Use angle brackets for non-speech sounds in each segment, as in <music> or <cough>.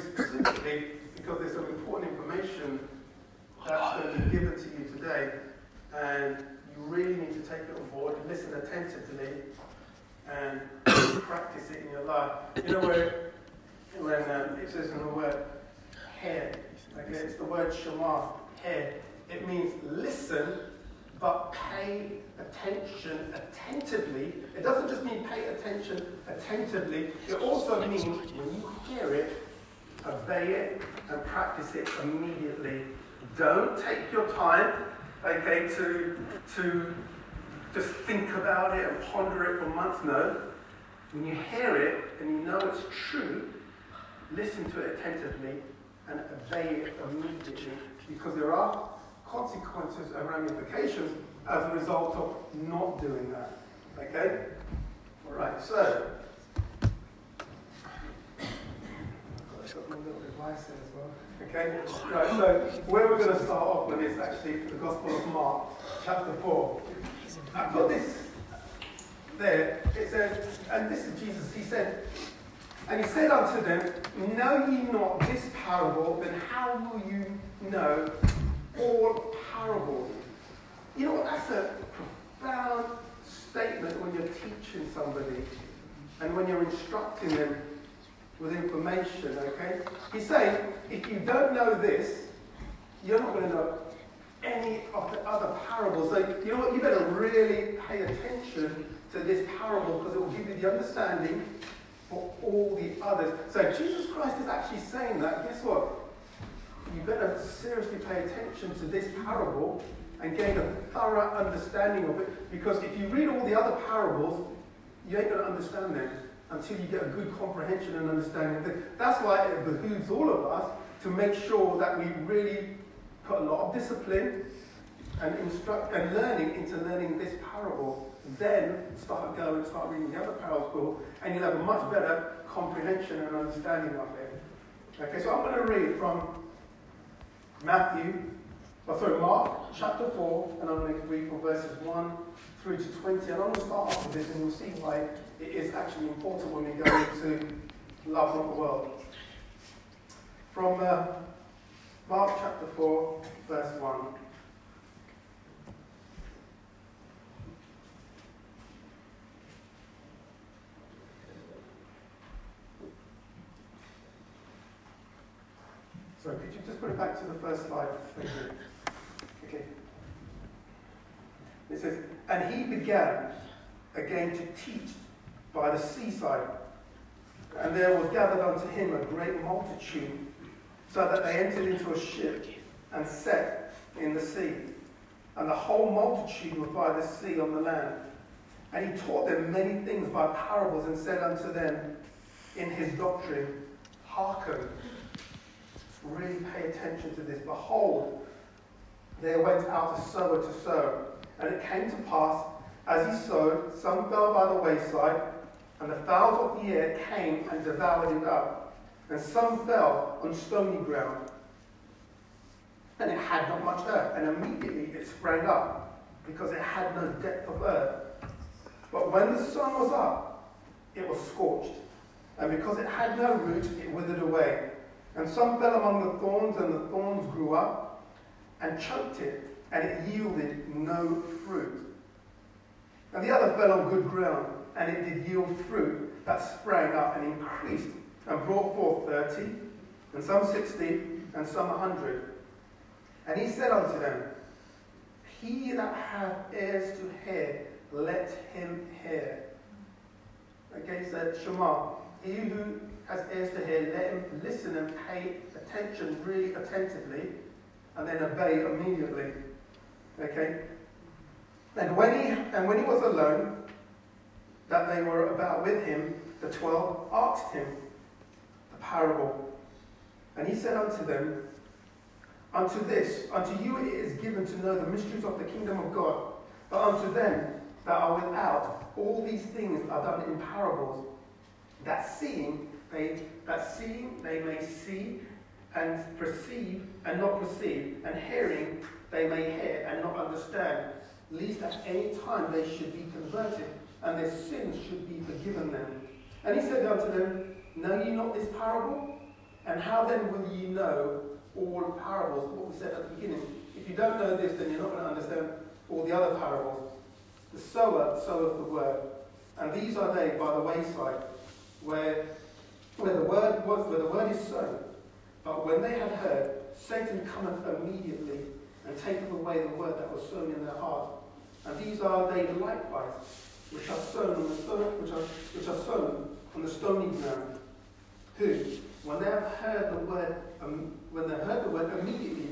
specifically because there's some important information that's going to be given to you today, and you really need to take it on board, listen attentively, and <coughs> practice it in your life. You know where when um, it says in the word head, okay, it's the word shema, head. It means listen, but pay attention attentively. It doesn't just mean pay attention attentively. It also means when you hear it, obey it and practice it immediately. Don't take your time, okay, to to just think about it and ponder it for months. No. When you hear it and you know it's true, listen to it attentively and obey it immediately because there are consequences and ramifications as a result of not doing that. Okay? All right, so. Okay? Right, so where we're going to start off with is actually the Gospel of Mark, chapter 4. I've got this there. It says, and this is Jesus, he said, and he said unto them, Know ye not this parable, then how will you know all parables? You know what? That's a profound statement when you're teaching somebody and when you're instructing them with information, okay? He's saying, if you don't know this, you're not going to know any of the other parables. So, you know what? You better really pay attention to this parable because it will give you the understanding for all the others. So Jesus Christ is actually saying that. Guess what? You better seriously pay attention to this parable and gain a thorough understanding of it. Because if you read all the other parables, you ain't going to understand them until you get a good comprehension and understanding. That's why it behooves all of us to make sure that we really put a lot of discipline and instruct and learning into learning this parable then start going, start reading the other parables, and you'll have a much better comprehension and understanding of it. Okay, so I'm going to read from Matthew, oh, sorry, Mark chapter 4, and I'm going to read from verses 1 through to 20. And I'm going to start off with this, and you'll see why it is actually important when we go into love of the world. From uh, Mark chapter 4, verse 1. So could you just put it back to the first slide? Thank you. Okay. It says, And he began again to teach by the seaside. And there was gathered unto him a great multitude, so that they entered into a ship and set in the sea. And the whole multitude was by the sea on the land. And he taught them many things by parables and said unto them in his doctrine, Hearken really pay attention to this. Behold, there went out a sower to sow. And it came to pass, as he sowed, some fell by the wayside, and the fowls of the air came and devoured it up. And some fell on stony ground. And it had not much earth, and immediately it sprang up, because it had no depth of earth. But when the sun was up, it was scorched. And because it had no root, it withered away. And some fell among the thorns, and the thorns grew up and choked it, and it yielded no fruit. And the other fell on good ground, and it did yield fruit that sprang up and increased, and brought forth thirty, and some sixty, and some a hundred. And he said unto them, He that hath ears to hear, let him hear. Okay, so Shema, he who has ears to hear, let him listen and pay attention really attentively, and then obey immediately. Okay? And when he and when he was alone, that they were about with him, the twelve asked him the parable. And he said unto them, Unto this, unto you it is given to know the mysteries of the kingdom of God, but unto them that are without, all these things are done in parables, that seeing they, that seeing they may see and perceive and not perceive, and hearing they may hear and not understand, lest at any time they should be converted, and their sins should be forgiven them. And he said unto them, Know ye not this parable? And how then will ye know all parables? What we said at the beginning. If you don't know this, then you're not going to understand all the other parables. The sower soweth the word, and these are they by the wayside, where, where the word where the word is sown. But when they had heard, Satan cometh immediately and taketh away the word that was sown in their heart. And these are they likewise, which are sown on the stone, which are, which are sown on the stony ground, who, when they have heard the word, um, when they heard the word, immediately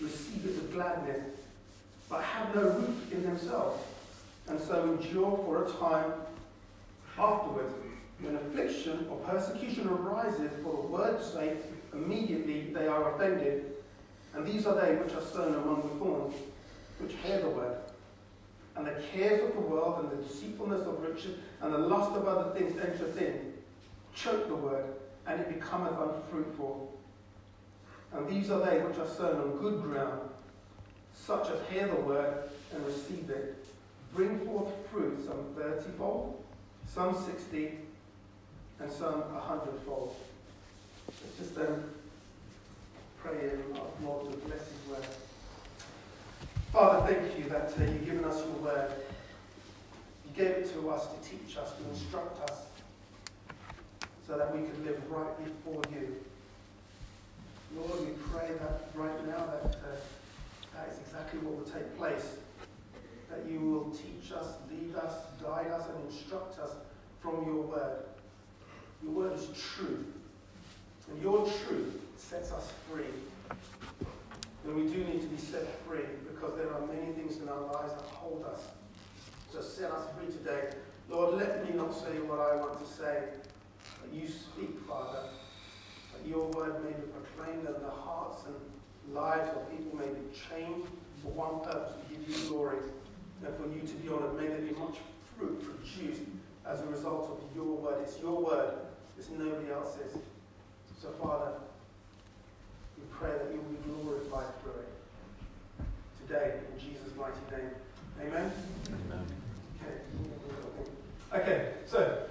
receive it with gladness, but have no root in themselves, and so endure for a time afterwards. When affliction or persecution arises for the word's sake, immediately they are offended. And these are they which are sown among the thorns, which hear the word. And the cares of the world and the deceitfulness of riches and the lust of other things entereth in, choke the word, and it becometh unfruitful. And these are they which are sown on good ground, such as hear the word and receive it, bring forth fruit, some thirtyfold, some sixty, and some a hundredfold. Let's just um, then pray and ask Lord to bless His word. Father, thank you that uh, you've given us your word. You gave it to us to teach us, to instruct us, so that we could live right before you. Lord, we pray that right now that uh, that is exactly what will take place. That you will teach us, lead us, guide us, and instruct us from your word. Your word is truth. And your truth sets us free. And we do need to be set free because there are many things in our lives that hold us. So set us free today. Lord, let me not say what I want to say, but you speak, Father. That your word may be proclaimed and the hearts and lives of people may be changed for one purpose, to give you glory and for you to be honored. May there be much fruit produced as a result of your word. It's your word, it's nobody else's. So, Father, we pray that you will be glorified through it today in Jesus' mighty name. Amen? Okay. Okay, so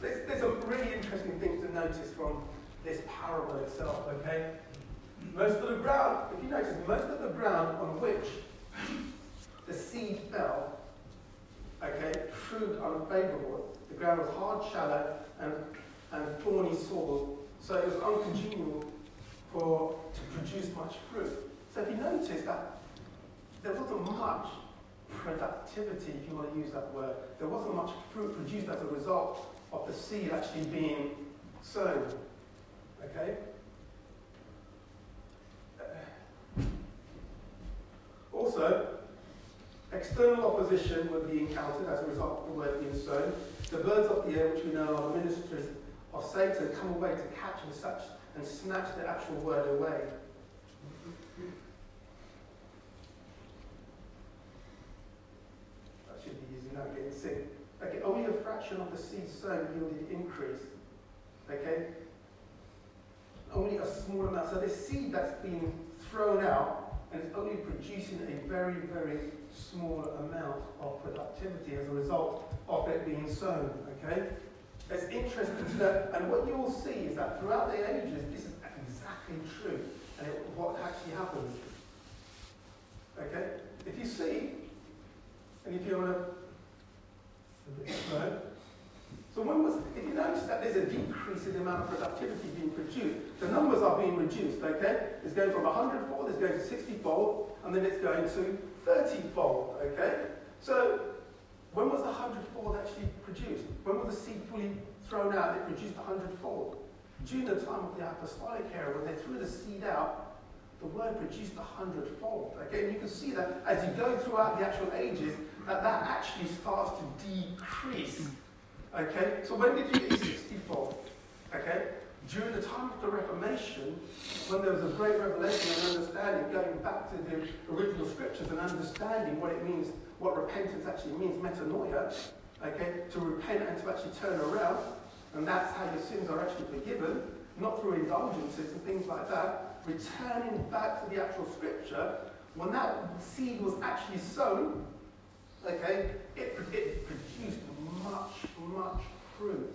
there's, there's some really interesting things to notice from this parable itself, okay? Most of the ground, if you notice, most of the ground on which the seed fell, okay, proved unfavorable. The ground was hard, shallow, and, and thorny soil, so it was uncongenial for to produce much fruit. So if you notice that there wasn't much productivity, if you want to use that word, there wasn't much fruit produced as a result of the seed actually being sown. Okay? Also, external opposition would be encountered as a result of the word being sown. The birds of the air, which we know are ministers of Satan, come away to catch and, such, and snatch the actual word away. That should be easy now, getting sick. Okay, only a fraction of the seed sown yielded increase. Okay? Only a small amount. So this seed that's been thrown out and it's only producing a very, very small amount of productivity as a result of it being sown. Okay? It's interesting to know, and what you will see is that throughout the ages, this is exactly true, and it, what actually happens. Okay? If you see, and if you want to so when was, if you notice that there's a decrease in the amount of productivity being produced, the numbers are being reduced, okay? It's going from 100 fold, it's going to 60 fold, and then it's going to 30 fold, okay? So when was the 100 fold actually produced? When was the seed fully thrown out, it produced 100 fold? During the time of the apostolic era, when they threw the seed out, the word produced a hundredfold. Okay, and you can see that as you go throughout the actual ages, that that actually starts to decrease. Okay, so when did you get 60-fold? Okay, during the time of the Reformation, when there was a great revelation and understanding, going back to the original scriptures and understanding what it means, what repentance actually means, metanoia, okay, to repent and to actually turn around, and that's how your sins are actually forgiven, not through indulgences and things like that, returning back to the actual scripture, when that seed was actually sown, okay, it, it produced much, much fruit.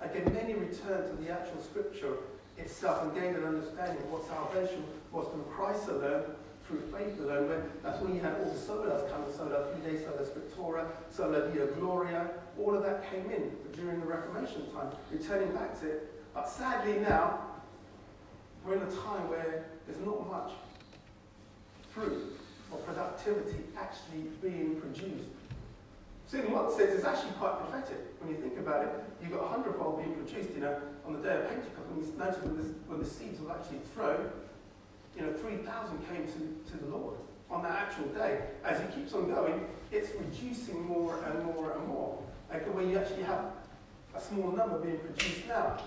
Again, many returned to the actual scripture itself and gained an understanding of what salvation was through Christ alone, through faith alone. When, that's when you had all the solas coming, sola fide, sola scriptura, sola deo gloria. All of that came in during the Reformation time, returning back to it. But sadly now, we're in a time where there's not much fruit or productivity actually being produced. So in one sense, it's actually quite prophetic when you think about it. You've got a hundredfold being produced, you know, on the day of Pentecost. When you notice when, this, when the seeds were actually thrown, you know, 3,000 came to, to the Lord on that actual day. As he keeps on going, it's reducing more and more and more. Like when you actually have a small number being produced now.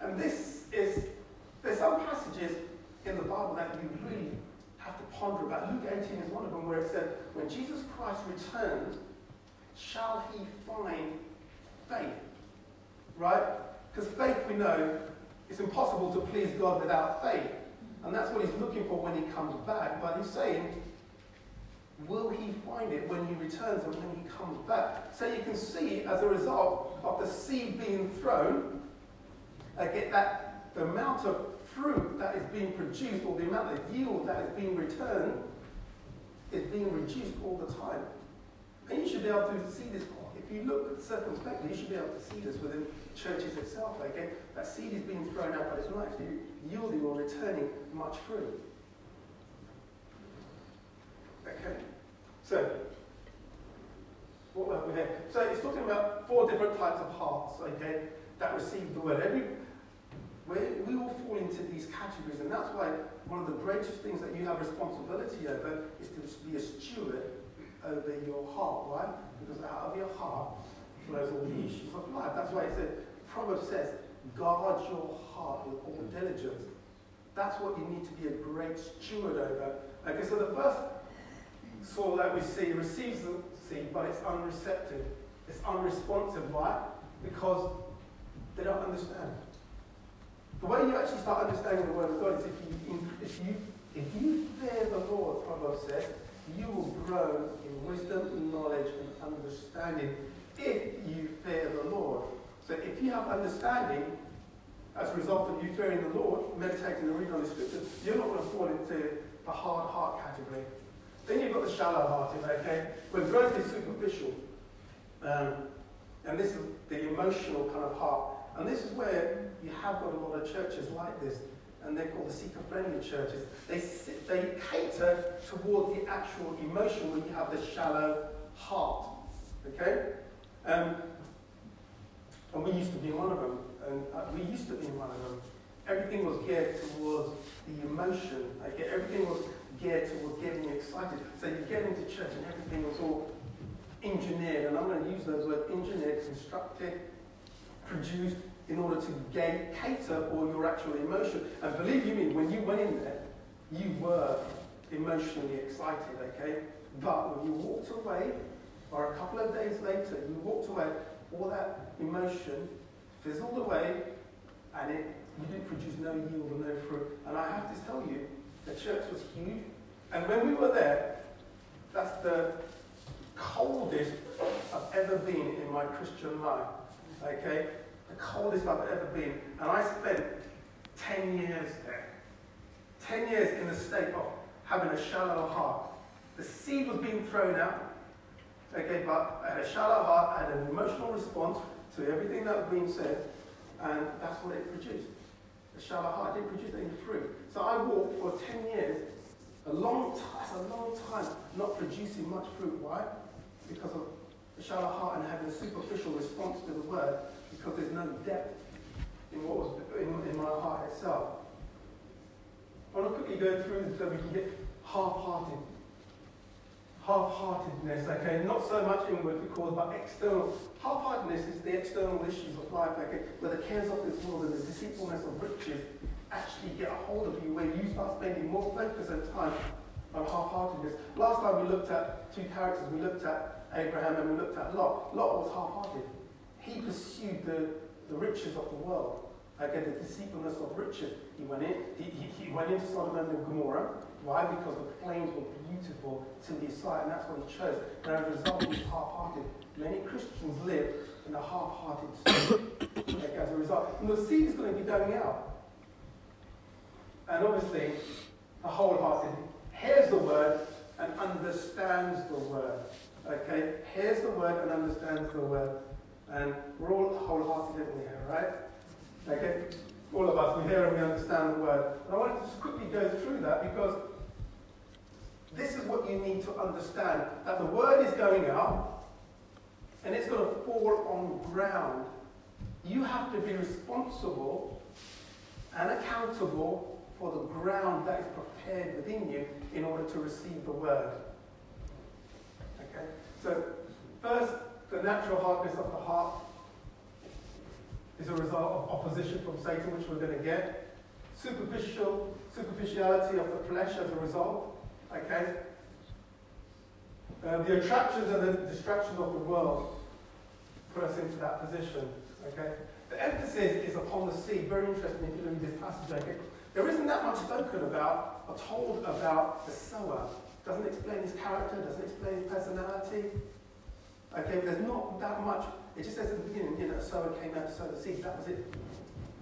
And this is, there's some passages in the Bible that you really have to ponder about. Luke 18 is one of them where it said, when Jesus Christ returns, shall he find faith? Right? Because faith, we know, it's impossible to please God without faith. And that's what he's looking for when he comes back. But he's saying, will he find it when he returns and when he comes back? So you can see, as a result of the seed being thrown, uh, get that the amount of fruit that is being produced or the amount of yield that is being returned is being reduced all the time. And you should be able to see this. If you look circumspectly, you should be able to see this within churches itself. Okay, that seed is being thrown out, but it's not actually yielding or returning much fruit. Okay, so what we here? So it's talking about four different types of hearts. Okay, that receive the word. Every we we all fall into these categories, and that's why one of the greatest things that you have responsibility over is to be a steward over your heart, right? Because out of your heart flows all the issues of life. That's why it said, Proverbs says, guard your heart with all diligence. That's what you need to be a great steward over. Okay, so the first soul that we see receives the seed, but it's unreceptive. It's unresponsive. Why? Because they don't understand. The way you actually start understanding the word of God is if you, if you, if you fear the Lord, Proverbs says, you will grow in wisdom, knowledge, and understanding if you fear the Lord. So if you have understanding, as a result of you fearing the Lord, meditating and reading on the scriptures, you're not going to fall into the hard heart category. Then you've got the shallow hearted, okay? Where growth is superficial. Um, and this is the emotional kind of heart. And this is where you have got a lot of churches like this and they're called the seeker-friendly churches. They, they cater toward the actual emotion when you have the shallow heart. Okay? Um, and we used to be one of them. And uh, we used to be one of them. Everything was geared towards the emotion. Okay? Everything was geared towards getting you excited. So you get into church and everything was all engineered. And I'm going to use those words engineered, constructed, produced, in order to gain, cater for your actual emotion. And believe you me, when you went in there, you were emotionally excited, okay? But when you walked away, or a couple of days later, you walked away, all that emotion fizzled away, and it, you didn't produce no yield or no fruit. And I have to tell you, the church was huge. And when we were there, that's the coldest I've ever been in my Christian life. Okay? The coldest I've ever been. And I spent 10 years there. 10 years in the state of having a shallow heart. The seed was being thrown out. Okay, but I had a shallow heart, I had an emotional response to everything that was being said, and that's what it produced. A shallow heart didn't produce any fruit. So I walked for 10 years, a long time, a long time, not producing much fruit. Why? Because of the shallow heart and having a superficial response to the word because there's no depth in what was in, in my heart itself. I want to quickly go through this so we can get half-hearted. Half-heartedness, okay, not so much inward because, but external. Half-heartedness is the external issues of life, okay, where the cares of this world and the deceitfulness of riches actually get a hold of you, where you start spending more focus and time on half-heartedness. Last time we looked at two characters, we looked at Abraham and we looked at Lot. Lot was half-hearted. He pursued the, the riches of the world. Again, the deceitfulness of riches. He went in, he, he, he went into Sodom and Gomorrah. Why? Because the plains were beautiful to the sight, and that's what he chose. And as a result, he was half-hearted. Many Christians live in a half-hearted state like, as a result. And the seed is going to be going out. And obviously, the wholehearted hears the word and understands the word. Okay? Hears the word and understands the word. And we're all wholehearted in here, right? Okay? All of us, we hear and we understand the word. And I want to just quickly go through that because this is what you need to understand that the word is going out and it's going to fall on ground. You have to be responsible and accountable for the ground that is prepared within you in order to receive the word. So, first, the natural hardness of the heart is a result of opposition from Satan, which we're going to get. Superficial, superficiality of the flesh as a result. Okay? Uh, the attractions and the distractions of the world put us into that position. Okay? The emphasis is upon the seed. Very interesting if you read this passage. There isn't that much spoken about or told about the sower. Doesn't explain his character, doesn't explain his personality. Okay, there's not that much. It just says at the beginning, you know, a sower came out to sow the seed. That was it.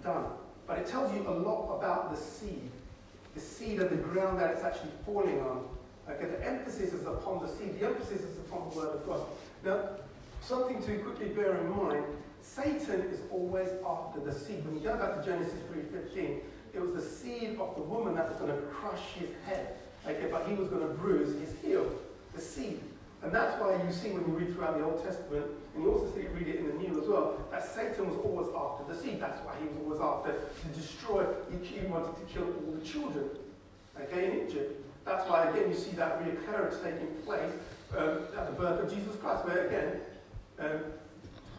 Done. But it tells you a lot about the seed. The seed and the ground that it's actually falling on. Okay, the emphasis is upon the seed. The emphasis is upon the word of God. Now, something to quickly bear in mind, Satan is always after the seed. When you go back to Genesis 3.15, it was the seed of the woman that was going to crush his head. Okay, but he was going to bruise his heel. The seed. And that's why you see when you read throughout the Old Testament, and you also see read it in the New as well, that Satan was always after the seed. That's why he was always after to destroy. He wanted to kill all the children, okay, in Egypt. That's why again you see that reoccurrence taking place um, at the birth of Jesus Christ, where again um,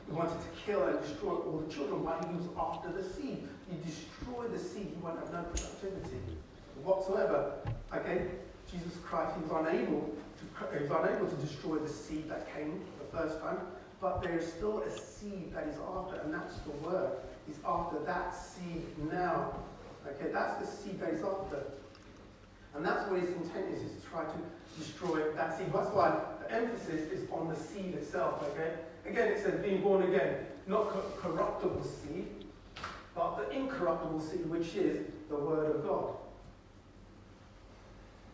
he wanted to kill and destroy all the children. Why he was after the seed. You destroy the seed, you won't have no productivity whatsoever. Okay, Jesus Christ, he was unable he was unable to destroy the seed that came the first time, but there is still a seed that he's after, and that's the word. He's after that seed now. Okay, that's the seed that he's after. And that's what his intent is, is to try to destroy that seed. That's why the emphasis is on the seed itself, okay? Again, it says being born again, not co- corruptible seed, but the incorruptible seed, which is the Word of God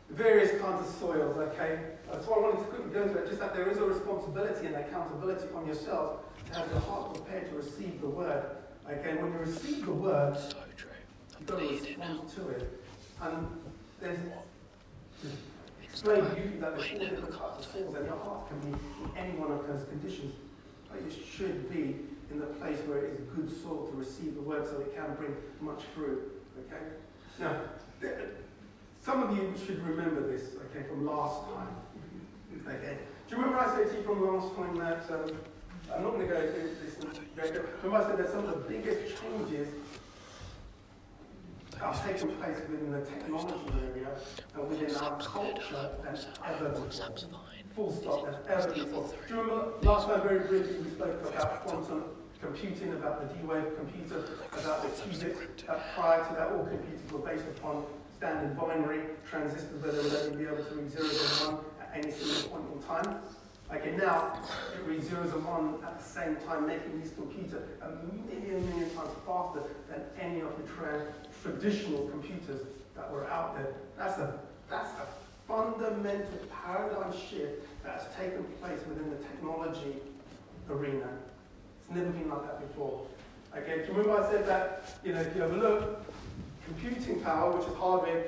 various kinds of soils, okay? That's why I wanted to quickly go into it, just that there is a responsibility and accountability on yourself to have your heart prepared to receive the word. Okay, when you receive the word, so you've got to respond to it. And there's explained beauty that there's four different types of soils, and your heart can be in any one of those conditions. But it should be in the place where it is good soil to receive the word so it can bring much fruit. Okay? Now, some of you should remember this, okay, from last time. Okay. Do you remember I said to you from last time that um, I'm not going to go through this. Remember I said that some of the biggest changes have taken place within the technology area and within our culture than ever. Full stop, ever before. Do you remember last time very briefly we spoke about quantum computing, about the D-Wave computer, about the qubits, that prior to that all computers were based upon standard binary transistors where they would only be able to read zeros and one at any single point in time. Okay, now it reads zeros and one at the same time, making this computer a million, million times faster than any of the tra traditional computers that were out there. That's a, that's a fundamental paradigm shift that's taken place within the technology arena. It's never been like that before. Okay, do you remember I said that, you know, if you have a look, computing power, which is hardware,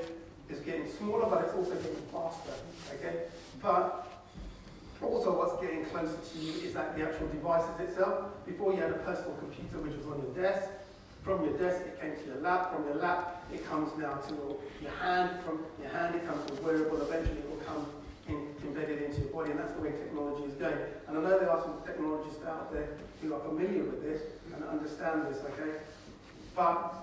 is getting smaller, but it's also getting faster. Okay? But also what's getting closer to you is that the actual devices itself. Before you had a personal computer which was on your desk. From your desk it came to your lap. From your lap it comes now to your hand. From your hand it comes to a wearable. Eventually it will come in, embedded into your body, and that's the way technology is going. And I know there are some technologists out there who are familiar with this and understand this, okay? But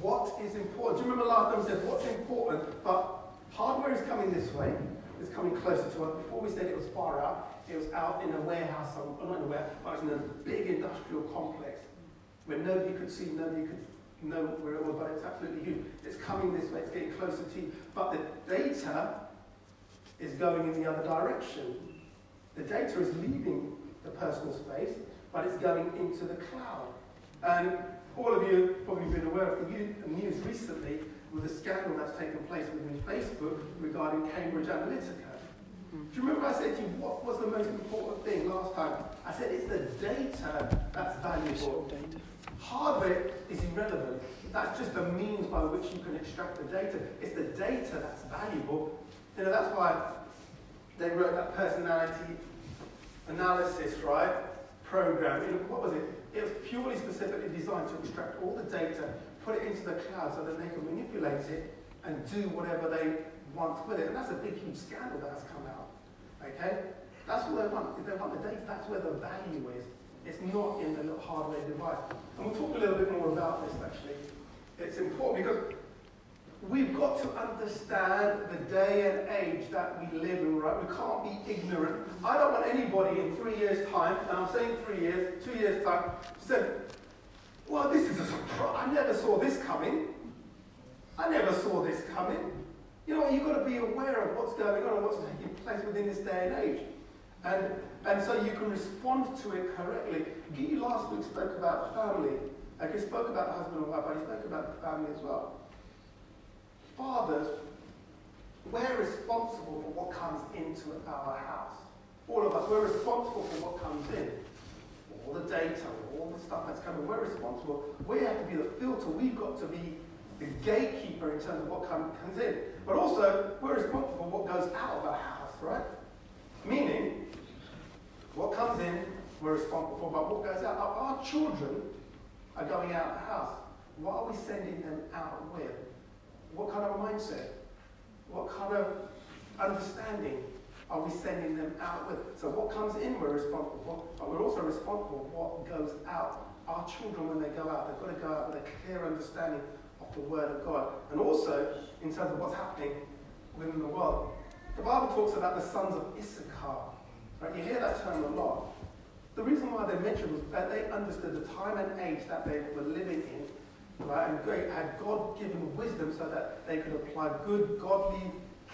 what is important. Do you remember last time we said what's important? But hardware is coming this way. It's coming closer to us. Before we said it was far out. It was out in a warehouse, or not in a warehouse, but it was in a big industrial complex where nobody could see, nobody could know where it was, but it's absolutely huge. It's coming this way, it's getting closer to you. But the data is going in the other direction. The data is leaving the personal space, but it's going into the cloud. And all of you have probably been aware of the news recently with the scandal that's taken place within Facebook regarding Cambridge Analytica. Do you remember I said to you, what was the most important thing last time? I said it's the data that's valuable. Data. Hardware is irrelevant. That's just the means by which you can extract the data. It's the data that's valuable. You know, that's why they wrote that personality analysis, right? Program. You know, what was it? It was purely specifically designed to extract all the data, put it into the cloud so that they can manipulate it and do whatever they want with it. And that's a big, huge scandal that has come out. Okay? That's what they want. If they want the data, that's where the value is. It's not in the hardware device. And we'll talk a little bit more about this actually. It's important because we've got to understand the day and age that we live in, right? We can't be ignorant. I don't want anybody in three years' time, and I'm saying three years, two years' time, say, well, this is a surprise. I never saw this coming. I never saw this coming. You know, you've got to be aware of what's going on and what's taking place within this day and age. And, and so you can respond to it correctly. Guy last week spoke about family. Like he spoke about husband and wife, but he spoke about the family as well. Fathers, we're responsible for what comes into our house. All of us, we're responsible for what comes in. All the data, all the stuff that's coming, we're responsible. We have to be the filter. We've got to be the gatekeeper in terms of what comes in. But also, we're responsible for what goes out of our house, right? Meaning, what comes in, we're responsible for, but what goes out. Our, children are going out of the house. What are we sending them out with? What kind of mindset? What kind of understanding are we sending them out with? So what comes in, we're responsible for, but we're also responsible for what goes out. Our children, when they go out, they've got to go out with a clear understanding of the Word of God. And also, in terms of what's happening within the world. The Bible talks about the sons of Issachar. Right? You hear that term a lot. The reason why they mentioned was that they understood the time and age that they were living in, right? And had God given wisdom so that they could apply good, godly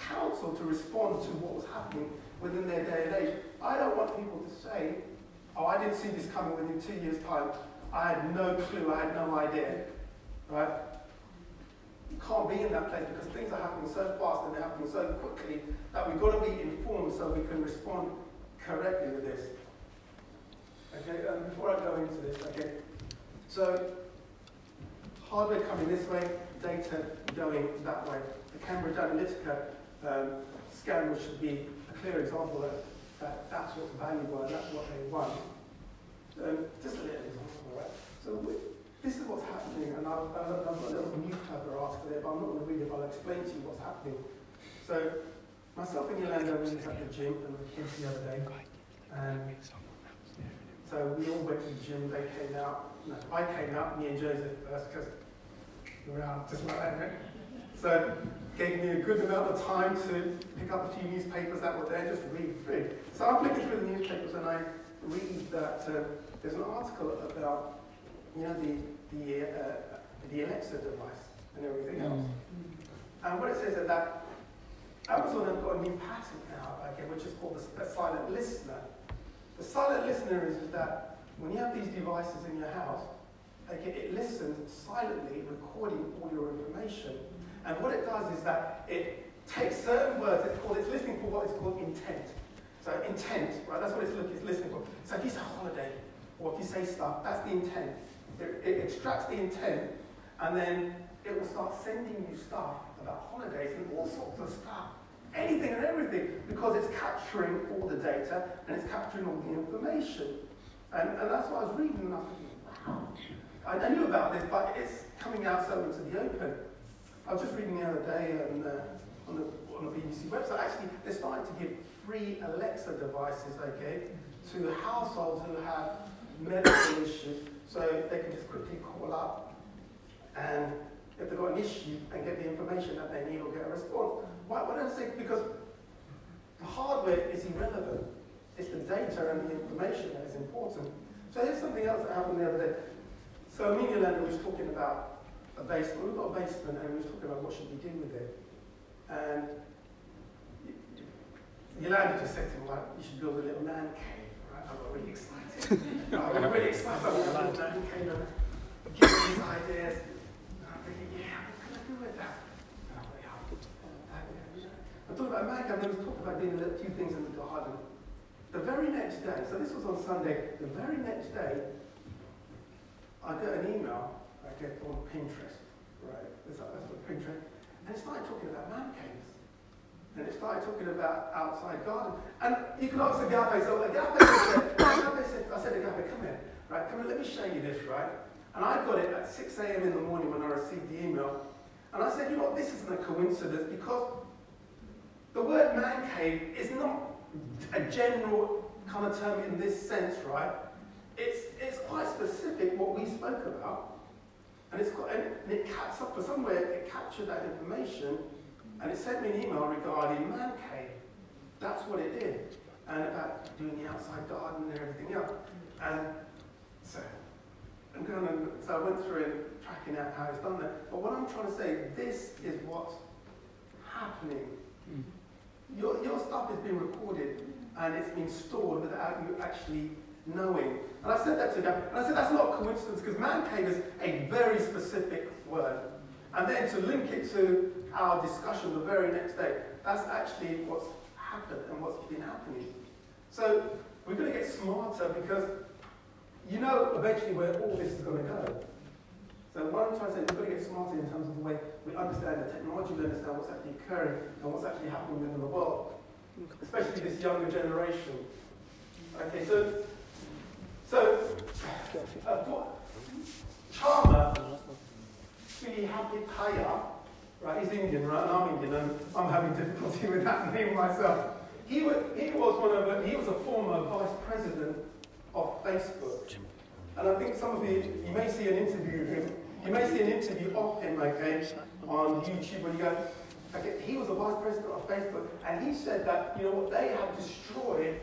counsel to respond to what was happening within their day and age. I don't want people to say, oh, I didn't see this coming within two years' time. I had no clue, I had no idea. Right? You can't be in that place because things are happening so fast and they're happening so quickly that we've got to be informed so we can respond correctly with this. Okay, um, before I go into this, okay, so hardware coming this way, data going that way. The Cambridge Analytica um, scan, should be a clear example that, that that's what's valuable and that's what they want. Um, just a little example, right? So we, this is what's happening, and I've, I've got a little newspaper article there, but I'm not going to read it, but I'll explain to you what's happening. So, myself and Yolanda went at the gym and the kids the other day, and so we all went to the gym, they came out. No, I came out, me and Joseph first, because we were out just like that. right? So gave me a good amount of time to pick up a few newspapers that were there, just read through. So I'm flicking through the newspapers and I read that uh, there's an article about, you know, the, the, uh, the Alexa device and everything else. Mm. And what it says is that Amazon have got a new patent now, okay, which is called the silent listener. The silent listener is that when you have these devices in your house, okay, it listens silently, recording all your information. And what it does is that it takes certain words, it's called, it's listening for what is called intent. So intent, right, that's what it's, looking, it's listening for. So if you say holiday, or if you say stuff, that's the intent. It, it extracts the intent, and then it will start sending you stuff about holidays and all sorts of stuff anything and everything because it's capturing all the data and it's capturing all the information. And, and that's what I was reading and I wow. I, I knew about this, but it's coming out so into the open. I was just reading the other day on, uh, on, the, on the BBC website, actually, they're starting to give free Alexa devices, okay, to households who have medical issues, so they can just quickly call up and if they've got an issue and get the information that they need or get a response. Why, why don't I say? Because the hardware is irrelevant. It's the data and the information that is important. So here's something else that happened the other day. So me and Yolanda was talking about a basement. We've got a basement, and we were talking about what should we do with it. And Yolanda just said to me, like, you should build a little man cave. I got really excited. I got really excited about man cave. And give me these ideas. I'm talking about man cave. I was talking about doing a few things in the garden. The very next day, so this was on Sunday, the very next day, I got an email I get on Pinterest, right? That's what Pinterest. And it started talking about man caves. And it started talking about outside garden. And you can ask Agape, so Agape said, <coughs> Agape said, I said, Agape, come here, right? Come here, let me show you this, right? And I got it at 6 a.m. in the morning when I received the email. And I said, you know what, this isn't a coincidence because the word man cave is not a general kind of term in this sense, right? It's, it's quite specific what we spoke about. And, it's got, and it caps up for somewhere, it captured that information and it sent me an email regarding man cave. That's what it did. And about doing the outside garden and everything else. And so, I'm going so I went through and tracking out how it's done that. But what I'm trying to say, this is what's happening. Mm-hmm. Your, your stuff is being recorded and it's been stored without you actually knowing. And I said that to them, and I said that's not a coincidence because man cave is a very specific word. And then to link it to our discussion the very next day, that's actually what's happened and what's been happening. So we're going to get smarter because you know eventually where all this is going to go. So what I'm trying to say, we've got to get smarter in terms of the way we understand the technology, we understand what's actually occurring and what's actually happening within the world, especially this younger generation. Okay, so so uh, Charmer, Sri Hapitaya, right, he's Indian, right, and I'm Indian, and I'm having difficulty <laughs> with that name myself. He was, he was one of he was a former vice president of Facebook. And I think some of you, you may see an interview of him, you may see an interview of him, okay, on YouTube, when you go, Okay, he was the vice president of Facebook, and he said that, you know what, they have destroyed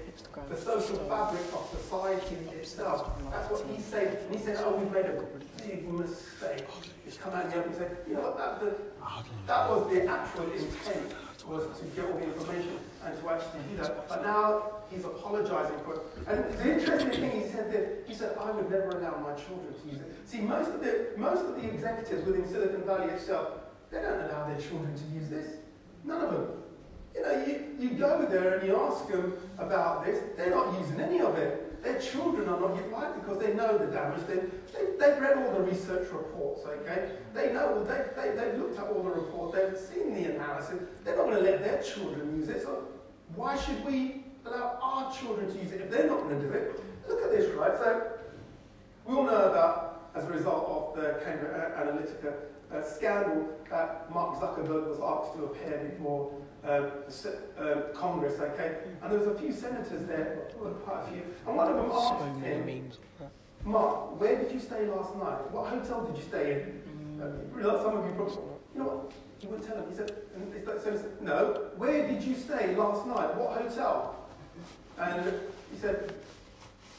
the social fabric of society itself. That's what he said. And he said, oh, we've made a big mistake. He's come out and said, you know what, that, the, that was the actual intent, was to get all the information and to actually do that. But now he's apologizing for it. And the interesting thing he said that he said, I would never allow my children to use it. See, most of the most of the executives within Silicon Valley itself they don't allow their children to use this. None of them. You know, you, you go there and you ask them about this, they're not using any of it. Their children are not yet right because they know the damage. They, they, they've read all the research reports, okay? They know, they, they, they've looked at all the reports, they've seen the analysis. They're not going to let their children use it. So why should we allow our children to use it if they're not going to do it? Look at this, right? So we all know about, as a result of the Cambridge Analytica uh, scandal that Mark Zuckerberg was asked to appear before um, uh, Congress, okay? And there was a few senators there, quite a few, and one of them asked so him, Mark, where did you stay last night? What hotel did you stay in? Mm. Uh, some of you probably, you know what? He wouldn't tell him. He said, so he said, no, where did you stay last night? What hotel? And he said,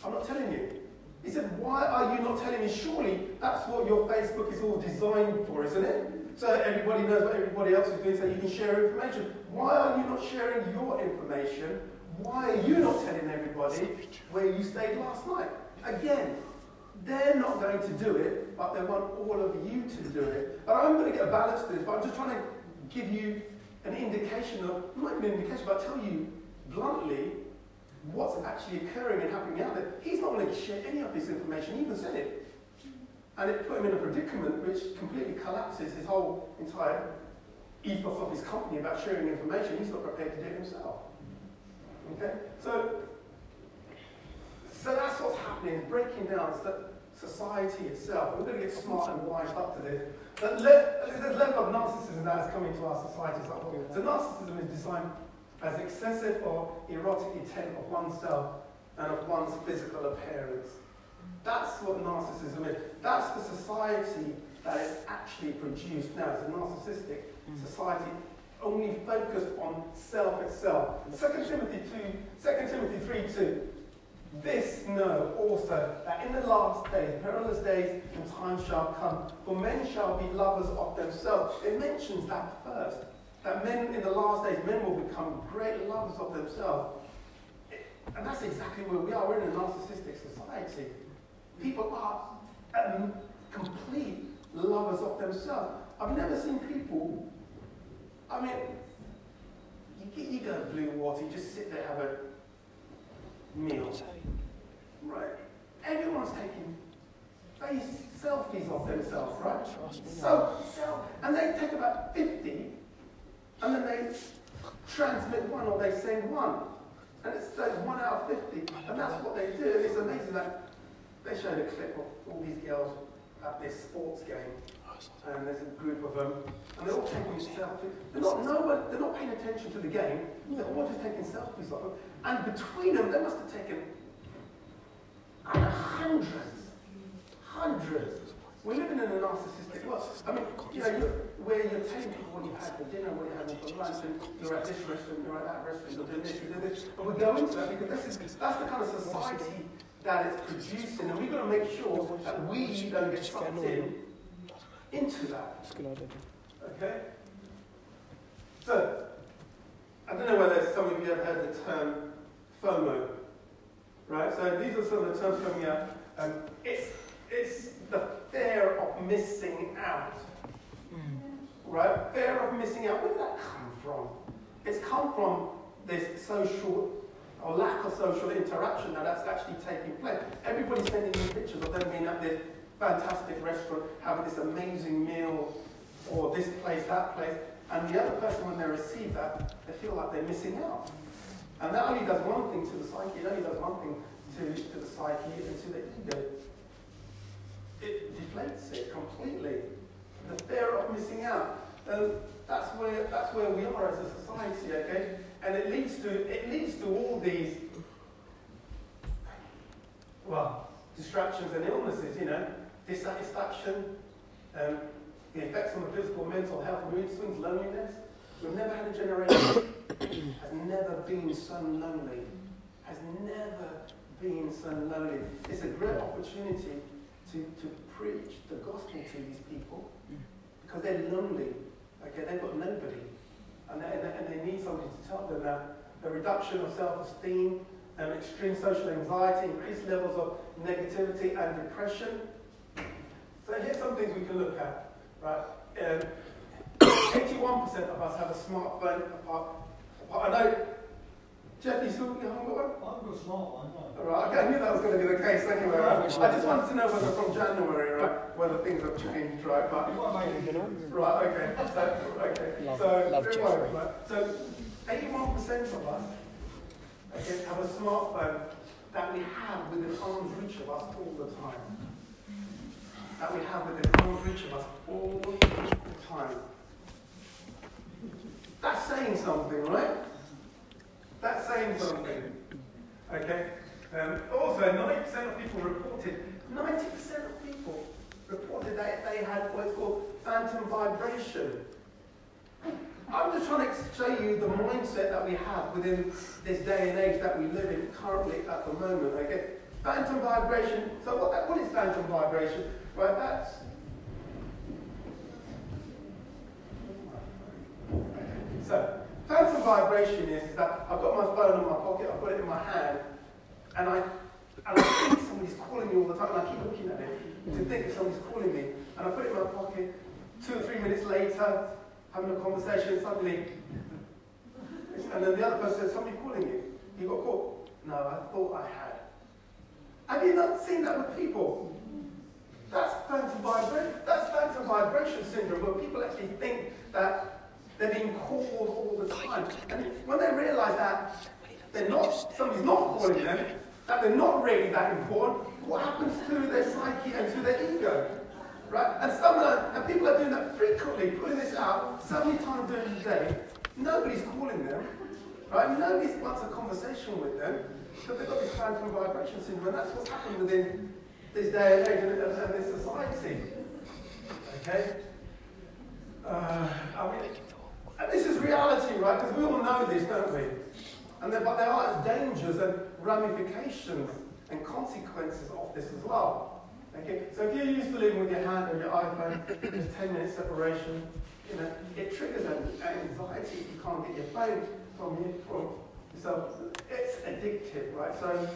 I'm not telling you. He said, Why are you not telling me? Surely that's what your Facebook is all designed for, isn't it? So everybody knows what everybody else is doing so you can share information. Why are you not sharing your information? Why are you not telling everybody where you stayed last night? Again, they're not going to do it, but they want all of you to do it. And I'm going to get a balance to this, but I'm just trying to give you an indication of, not even an indication, but tell you bluntly what's actually occurring and happening out there. He's not going to share any of this information, he even said it. And it put him in a predicament which completely collapses his whole entire ethos of his company about sharing information. He's not prepared to do it himself. Okay? So, so that's what's happening, breaking down that society itself. We're going to get smart and wise up to this. But le- there's level of narcissism that is coming to our society as. So narcissism is designed as excessive or erotic intent of oneself and of one's physical appearance. That's what narcissism is. That's the society that is actually produced now. It's a narcissistic mm. society only focused on self itself. 2 Timothy 2, 2 Timothy 3 2. This know also that in the last days, perilous days and times shall come, for men shall be lovers of themselves. It mentions that first. That men in the last days, men will become great lovers of themselves. And that's exactly where we are. We're in a narcissistic society. People are um, complete lovers of themselves. I've never seen people, I mean, you, you go to Bluewater, you just sit there, have a meal. Right. Everyone's taking face selfies of themselves, right? So, so, and they take about 50, and then they transmit one or they send one. And it's those one out of 50. And that's what they do. It's amazing that they showed a clip of all these girls at this sports game. And there's a group of them, and they're all taking selfies. They're not, no one, they're not paying attention to the game. They're all just taking selfies of them. And between them, they must have taken hundreds, hundreds. We're living in a narcissistic world. I mean, you know, you're, where you're telling people what you had for dinner, what you had for lunch, and you're at this restaurant, you're at that restaurant, you're doing this, you're doing this. And we go into that because this is, that's the kind of society that it's producing, and we've got to make sure that we don't get sucked in into that. Okay? So, I don't know whether some of you have heard the term FOMO. Right? So these are some of the terms coming out. Um, it's, it's the fear of missing out. Right? Fear of missing out. Where did that come from? It's come from this social or lack of social interaction that that's actually taking place. Everybody's sending me pictures of them being at this fantastic restaurant, having this amazing meal, or this place, that place, and the other person, when they receive that, they feel like they're missing out. And that only does one thing to the psyche, it only does one thing to, to the psyche and to the ego. It deflates it completely. The fear of missing out. Um, that's where that's where we are as a society, okay? And it leads to it leads to all these well, distractions and illnesses, you know, dissatisfaction, um, the effects on the physical, mental health, mood swings, loneliness. We've never had a generation <coughs> has never been so lonely. Has never been so lonely. It's a great opportunity to, to preach the gospel to these people because they're lonely. Okay, they've got nobody. And they, and they need somebody to tell them that the reduction of self-esteem, um, extreme social anxiety, increased levels of negativity and depression. So here's some things we can look at. Right? Um, <coughs> 81% of us have a smartphone apart. apart. I know Jeff, you still you haven't got one? I've got a smart one. Right, okay, I knew that was going to be the case anyway. Right? I just wanted to know whether from January, right, whether things have changed, right? But right, okay, so okay, Love- so love very well, right. So, eighty-one percent of us, okay, have a smartphone that we have within arm's reach of us all the time. That we have within arm's reach of us all the time. That's saying something, right? That's saying something. Okay? Um, also, 90% of people reported, 90% of people reported that they had what's called phantom vibration. I'm just trying to show you the mindset that we have within this day and age that we live in currently at the moment. Okay? Phantom vibration. So what, that, what is phantom vibration? Right, that's So, phantom vibration is, is that I've got my phone in my pocket, I've got it in my hand, and I, and I think somebody's calling me all the time, and I keep looking at it to think if somebody's calling me, and I put it in my pocket. Two or three minutes later, having a conversation, suddenly, and then the other person says, somebody calling you. You got caught? No, I thought I had. Have you not seen that with people? That's phantom vibration. That's phantom vibration syndrome, where people actually think that they're being called all the time. And when they realise that they're not, somebody's not calling them, that they're not really that important, what happens to their psyche and to their ego? Right? And some are, and people are doing that frequently, putting this out so many times during the day. Nobody's calling them. Right? Nobody wants a conversation with them because they've got this phantom vibration syndrome, and that's what's happened within this day and age and, and, and this society. Okay? Uh, I mean, and this is reality, right? Because we all know this, don't we? And there, but there are dangers and ramifications and consequences of this as well. Okay, so if you're used to living with your hand on your iPhone, there's 10 minute separation, you know, it triggers an anxiety if you can't get your phone from you. From, so it's addictive, right? So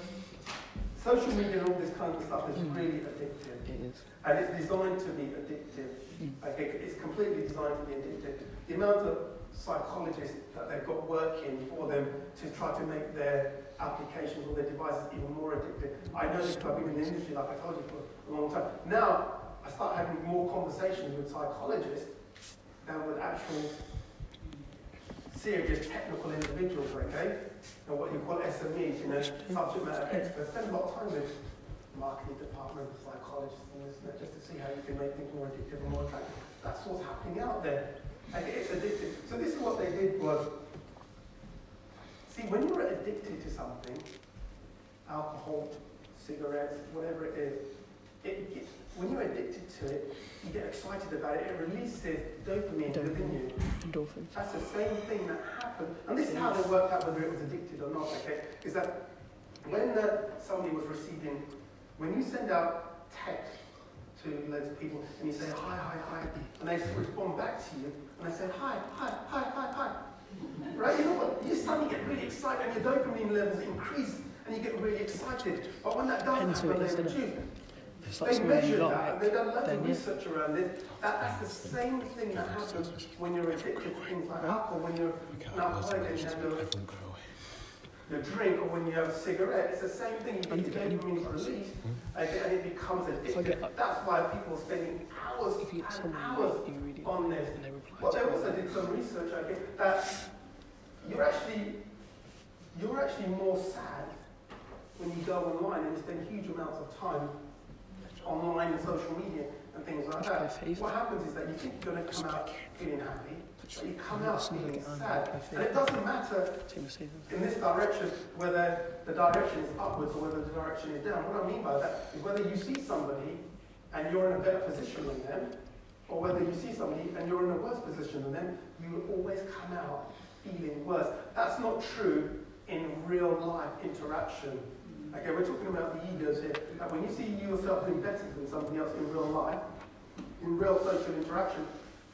social media and all this kind of stuff is Mm. really addictive. It is. And it's designed to be addictive. Mm. Okay, it's completely designed to be addictive. The amount of psychologists that they've got working for them to try to make their applications or their devices even more addictive. I know this because I've been in the industry, like I told you, for a long time. Now, I start having more conversations with psychologists than with actual serious technical individuals, okay? And what you call SMEs, you know, subject matter experts. Spend a lot of time with marketing department, psychologists, and this, and that, just to see how you can make things more addictive and more attractive. That's what's happening out there. Okay, it's addictive. So this is what they did was, see, when you're addicted to something, alcohol, cigarettes, whatever it is, it, it, when you're addicted to it, you get excited about it. It releases dopamine within you. Endorphins. That's the same thing that happened. And this is how they worked out whether it was addicted or not, okay? Is that when uh, somebody was receiving, when you send out text to loads of people and you say hi, hi, hi, and they respond back to you and they say hi, hi, hi, hi, hi. Right? You know what? You suddenly get really excited and your dopamine levels increase and you get really excited. But when that doesn't Depends happen, they reduce. It's like They measured that, like. and they've done loads of yeah. research around this. That, that's the same thing that happens when you're addicted to things like alcohol, when you're an alcoholic and you have your, your drink, or when you have a cigarette. It's the same thing. You get to your get dopamine released, okay, and it becomes addictive. like- That's why people are spending hours If you get and hours really on this. and Well, they also did some research, I think, that you're actually, you're actually more sad when you go online and you spend huge amounts of time online and social media and things like that. What happens is that you think you're going to come out feeling happy, you come out feeling sad. And it doesn't matter Team of seasons. in this direction whether the direction is upwards or whether the direction is down. What I mean by that is whether you see somebody and you're in a better position than them, or whether you see somebody and you're in a worse position than them, you will always come out feeling worse. That's not true in real life interaction. Mm-hmm. Okay, we're talking about the egos here. That when you see yourself doing better than somebody else in real life, in real social interaction,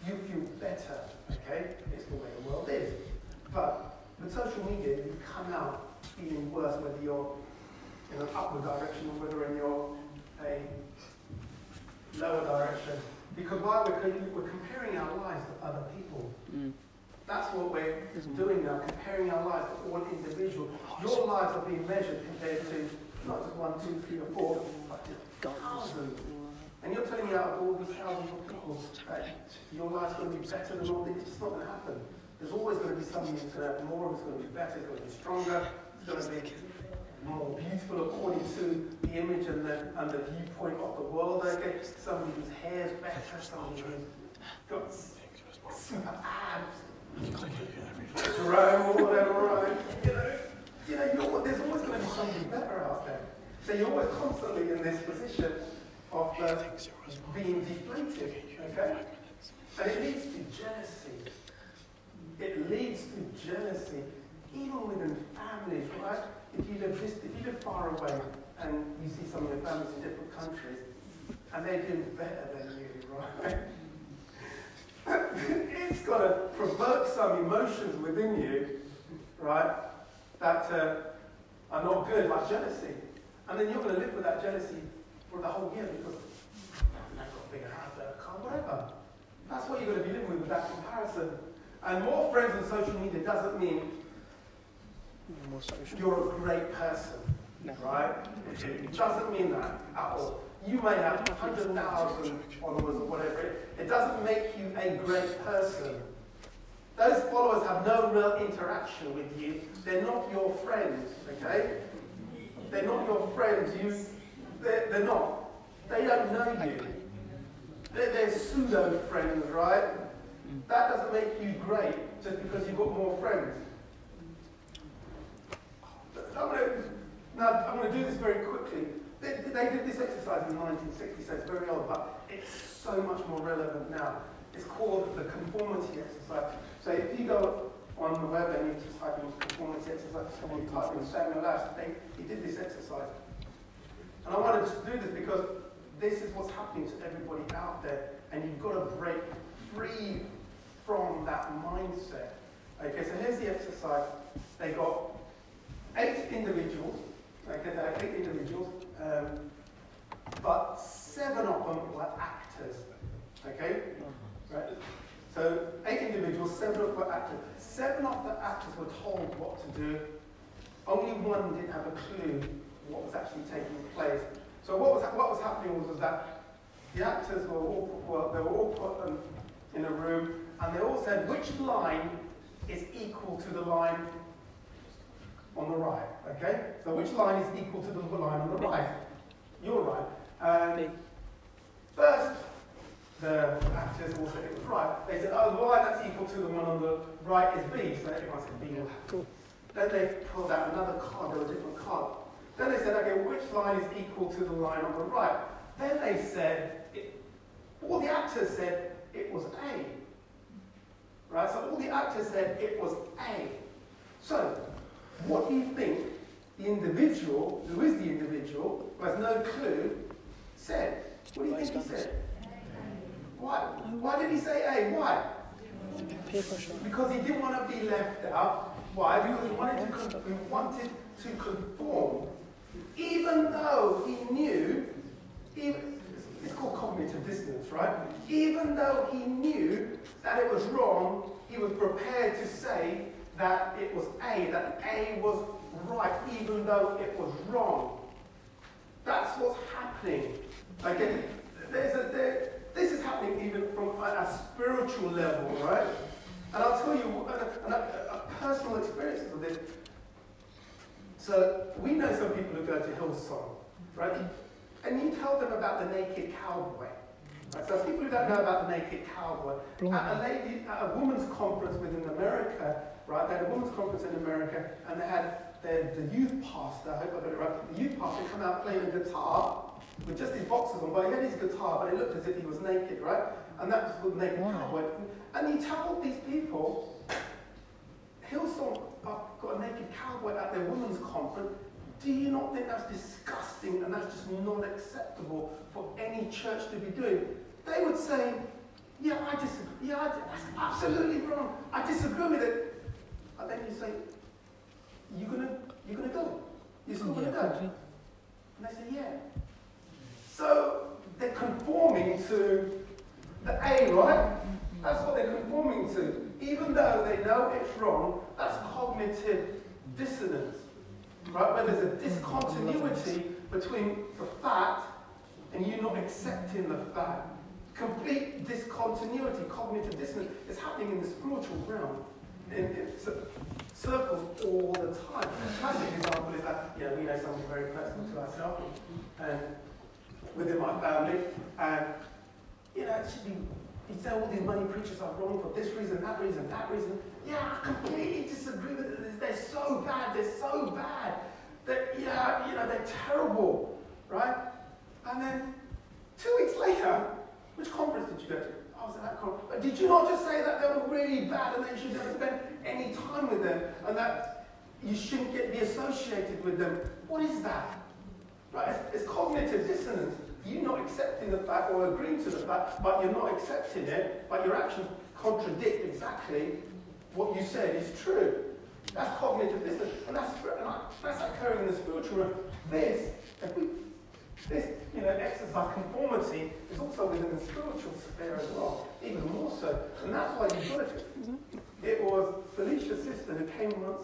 you feel better. Okay, it's the way the world is. But with social media, you come out feeling worse whether you're in an upward direction or whether in your a lower direction. Because while we're, we're comparing our lives to other people, Mm. that's what we're doing now, comparing our lives to all individual. Your lives are being measured compared to not just one, two, three, or four, but thousands. And you're telling me out of all these thousands of people that your life's going to be better than all these. It's not going to happen. There's always going to be something to have more, who's going to be better, It's going to be stronger, It's going to be more beautiful according to the image and the, and the viewpoint of the world. Okay? Somebody whose hair's better, somebody who's got super abs, Jerome or whatever, right? You know, you know there's always going to be something better out there. So you're always constantly in this position of uh, being deflated, okay? And it leads to jealousy. It leads to jealousy, even within families, right? If you live if you live far away and you see some of your families in different countries, and they're doing better than you, right? <laughs> it's got to provoke some emotions within you, right, that uh, are not good, like jealousy. And then you're going to live with that jealousy for the whole year because I've got a bigger house, better car, whatever. That's what you're going to be living with, with that comparison. And more friends on social media doesn't mean you're a great person, No. right? It doesn't mean that at all. You may have 100,000 followers or whatever. It, it doesn't make you a great person. Those followers have no real interaction with you. They're not your friends, okay? They're not your friends. You, they're, they're not. They don't know you. They're, they're pseudo friends, right? That doesn't make you great just because you've got more friends. I'm going to, now, I'm going to do this very quickly. They, they did this exercise in the 1960s, so it's very old, but it's so much more relevant now. It's called the conformity exercise. So if you go on the web and you just type in conformity exercise, you type in Samuel Asch, they, he did this exercise. And I wanted to do this because this is what's happening to everybody out there, and you've got to break free from that mindset. Okay, so here's the exercise. They got eight individuals. Okay, they had eight individuals, um, but seven of them were actors. Okay, right? So eight individuals, seven of them were actors. Seven of the actors were told what to do. Only one didn't have a clue what was actually taking place. So what was what was happening was, was that the actors were all well, they were all put in, in a room, and they all said which line is equal to the line on the right. Okay, so which line is equal to the line on the right? You're right. Um, first, the actors all said it was right. They said, oh, the line that's equal to the one on the right is B. So everyone said B. Cool. Then they pulled out another card, there was a different card. Then they said, okay, which line is equal to the line on the right? Then they said, it, all the actors said it was A. Right? So all the actors said it was A. So, what do you think the individual, who is the individual, who has no clue, said? What do you think he said? Why? Why did he say A? Why? Because he didn't want to be left out. Why? Because he wanted to, con- he wanted to conform, even though he knew, even, it's called cognitive dissonance, right? Even though he knew that it was wrong, he was prepared to say that it was A, that A was right, even though it was wrong. That's what's happening. Okay, there's a, there, this is happening even from a, spiritual level, right? And I'll tell you a, a, a personal experience of this. So we know some people who go to Hillsong, right? And you tell them about the naked cowboy. Right? So people who don't know about the naked cowboy, at a lady, at a women's conference within America, right? They had a women's conference in America, and they had their, the youth pastor. I hope I got it right. The youth pastor come out playing a guitar with just his boxes on, but he had his guitar, but it looked as if he was naked, right? And that was the naked Why? cowboy. And he told these people, Hillsong uh, got a naked cowboy at their women's conference. Do you not think that's disgusting and that's just not acceptable for any church to be doing? They would say, yeah, I disagree. Yeah, I, that's absolutely wrong. I disagree with it. And then you say, you're gonna, you gonna go? You're still gonna go? And they say, yeah. So they're conforming to the A, right? That's what they're conforming to. Even though they know it's wrong, that's cognitive dissonance. Right? Where there's a discontinuity between the fact and you not accepting the fact. Complete discontinuity, cognitive dissonance is happening in the spiritual realm. In, in cir- circles all the time. A classic example is that, you know, we know something very personal to ourselves. And within my family, and you know, it should be. You said all these money preachers are wrong for this reason, that reason, that reason. Yeah, I completely disagree with it. They're so bad. They're so bad. That yeah, you know, they're terrible, right? And then two weeks later, which conference did you go to? I was at that conference. But did you not just say that they were really bad and that you should never spend any time with them and that you shouldn't get be associated with them? What is that? Right? It's, it's cognitive dissonance. You're not accepting the fact or agreeing to the fact, but you're not accepting it, but your actions contradict exactly what you said is true. That's cognitive dissonance. And that's, that's occurring in the spiritual realm. This, if we, this, you know, exercise conformity is also within the spiritual sphere as well, even more so. And that's why you've got it. Mm-hmm. It was Felicia's sister who came once,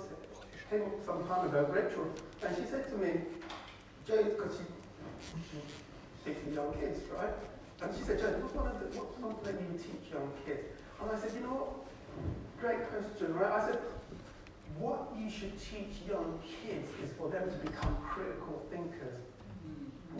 came some time ago, Rachel, and she said to me, Joe, because she, teaches young kids, right? And she said, Joe, what's one of the, what's one thing you teach young kids? And I said, you know what? Great question, right? I said, what you should teach young kids is for them to become critical thinkers.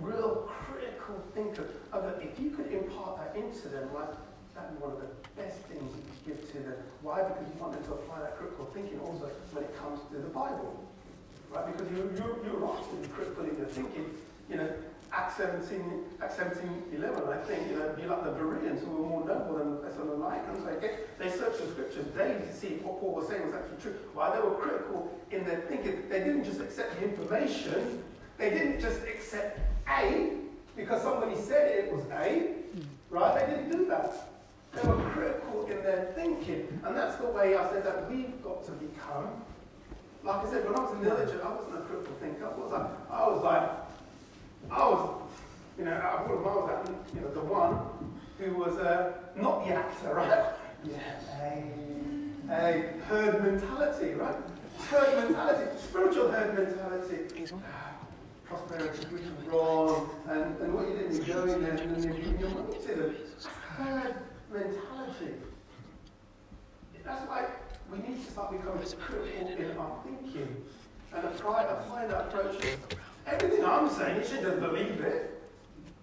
Real critical thinkers. If you could impart that into them, right, that'd be one of the best things you could give to them. Why? Because you want them to apply that critical thinking also when it comes to the Bible. Right? Because you, you're, you're right to be critical in your thinking. You know, Acts Acts 17, Acts 17, 11, I think, you know, be like the Bereans who were more noble than the Thessalonians. Okay? They searched the scriptures daily to see what Paul was saying was actually true. While they were critical in their thinking, they didn't just accept the information, they didn't just accept A because somebody said it was A, right? They didn't do that. They were critical in their thinking. And that's the way I said that we've got to become. Like I said, when I was in the I wasn't a critical thinker. I was like, I was like, I was, you know, I would I was that, you know, the one who was uh, not the actor, right? Yeah, a, a herd mentality, right? Herd mentality, spiritual herd mentality. Prosperity, which is wrong, and, and what you did is go in there and then you your money to them. Herd mentality. That's why we need to start becoming critical in our thinking and apply, apply that approach Everything I'm saying, you should just believe it.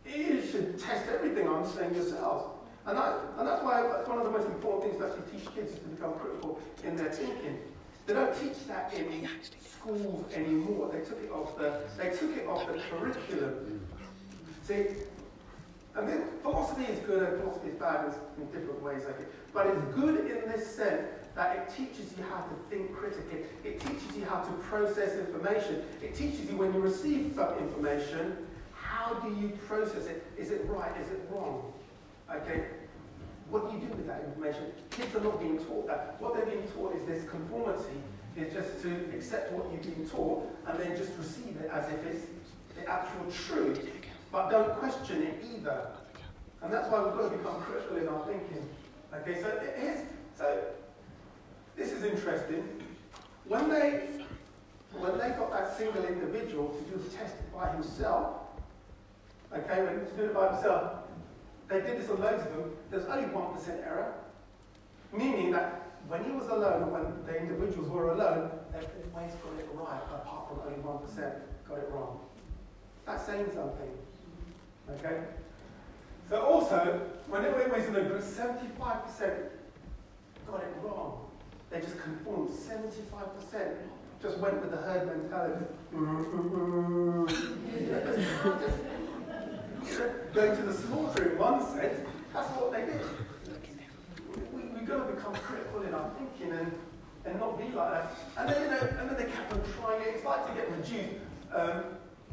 You should test everything I'm saying yourself. And, that, and that's why it's one of the most important things to actually teach kids is to become critical in their thinking. They don't teach that in schools anymore. They took it off the, they took it off the curriculum. See, I mean, philosophy is good and philosophy is bad in different ways, I think. But it's good in this sense that it teaches you how to think critically. It teaches you how to process information. It teaches you when you receive some information, how do you process it? Is it right? Is it wrong? Okay? What do you do with that information? Kids are not being taught that. What they're being taught is this conformity, is just to accept what you've been taught and then just receive it as if it's the actual truth. But don't question it either. And that's why we've got to become critical in our thinking. Okay, so it is so this is interesting. When they, when they got that single individual to do the test by himself, okay, when to do it by himself, they did this on loads of them, there's only 1% error. Meaning that when he was alone, when the individuals were alone, they always got it right, apart from only 1% got it wrong. That's saying something. Okay? So also, when always in a group, 75% got it wrong. They just conformed. 75% just went with the herd mentality. Going to the slaughter in one sense, that's what they did. We, we've got to become critical in our thinking and, and not be like that. And then, you know, and then they kept on trying it. It's like to get reduced. Um,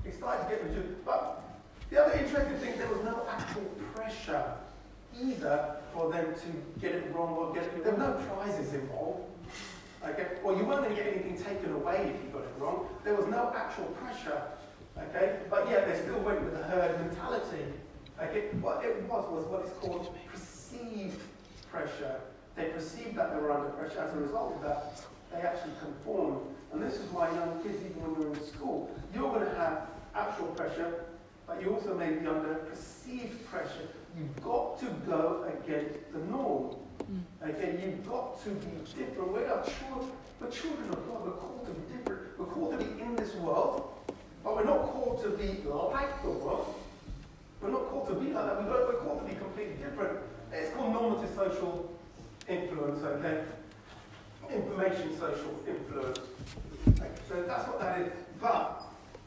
it's like to get reduced. But the other interesting thing, is there was no actual pressure either for them to get it wrong or get it. There were no prizes involved. Okay? Well, you weren't going to get anything taken away if you got it wrong. There was no actual pressure. Okay? But yet they still went with the herd mentality. Okay? What it was was what is called perceived pressure. They perceived that they were under pressure. As a result of that, they actually conformed. And this is why young kids, even when you're in school, you're going to have actual pressure, but you also may be under perceived pressure. You've got to go against the norm. Mm. Okay, you've got to be different. We are children, we're children of God. We're called to be different. We're called to be in this world, but we're not called to be like the world. We're not called to be like that. We're, we're called to be completely different. It's called normative social influence, okay? Information social influence. Okay, so that's what that is. But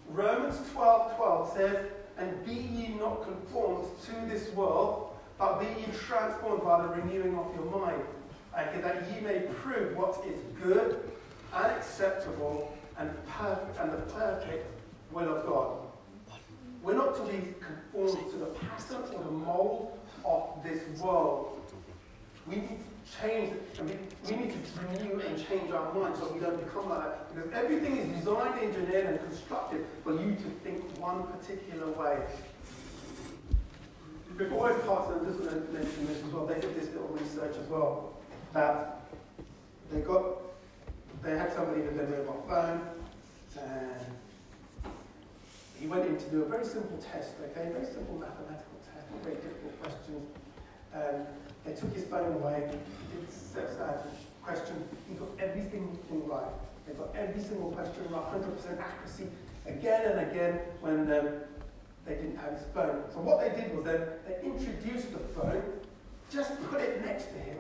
Romans 12 12 says, And be ye not conformed to this world, but be ye transformed by the renewing of your mind, that ye may prove what is good and acceptable and perfect and the perfect will of God. We're not to be conformed to the pattern or the mold of this world. We need change, and we, we need to renew and change our minds so we don't become like that. Because everything is designed, engineered, and constructed for you to think one particular way. Before I pass on, just want to mention this as well. They did this little research as well that they got, they had somebody with their mobile phone, and he went in to do a very simple test, okay, very simple mathematical test, very difficult questions. And they took his phone away, did that question, he got everything right. They got every single question right, 100% accuracy, again and again when um, they didn't have his phone. So what they did was then they introduced the phone, just put it next to him.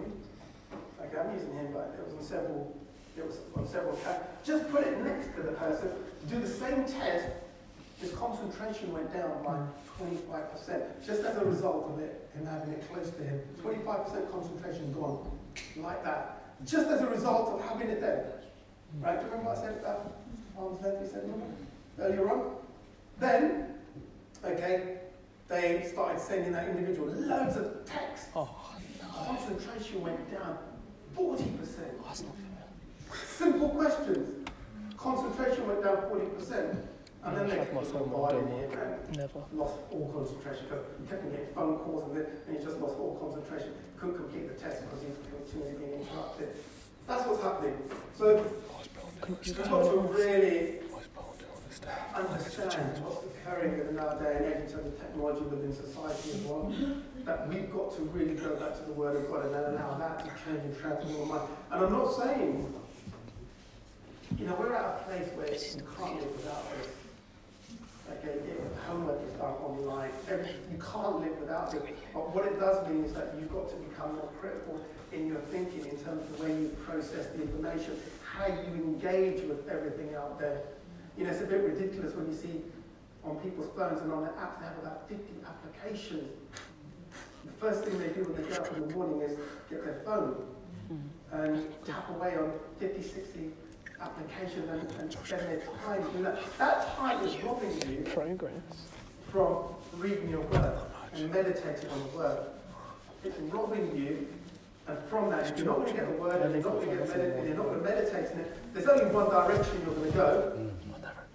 Okay, I'm using him, but it was on several, it was on several tracks. Just put it next to the person, do the same test, his concentration went down by 25%, just as a result of it, him having it close to him. 25% concentration gone, like that. Just as a result of having it there. Right? Do you remember what I said about arm's length, we said earlier on? Then, okay, they started sending that individual loads of text. Oh, Concentration went down 40%. that's not Simple questions. Concentration went down 40%. And then they my phone on bombarding do and Never. lost all concentration because he kept getting phone calls and, then, and he just lost all concentration. Couldn't complete the test because he was continually being interrupted. That's what's happening. So you turn got to really What's Paul doing this understand what's occurring in our day and age in terms of technology within society as well. That we've got to really go back to the Word of God and then allow that to change and transform our mind. And I'm not saying, you know, we're at a place where you can't live without this. Okay, yeah, homework is done online. You can't live without it. But what it does mean is that you've got to become more critical in your thinking in terms of the way you process the information, how you engage with everything out there. You know, it's a bit ridiculous when you see on people's phones and on their apps, they have about 50 applications. The first thing they do when they get up in the morning is get their phone and tap away on 50, 60 applications and, and spend their time doing that. That time is robbing you Progress. from reading your word and meditating on the word. It's robbing you, and from that, you're not going to get the word, and you're not going to get meditating, you're not going to meditate in it. There's only one direction you're going to go.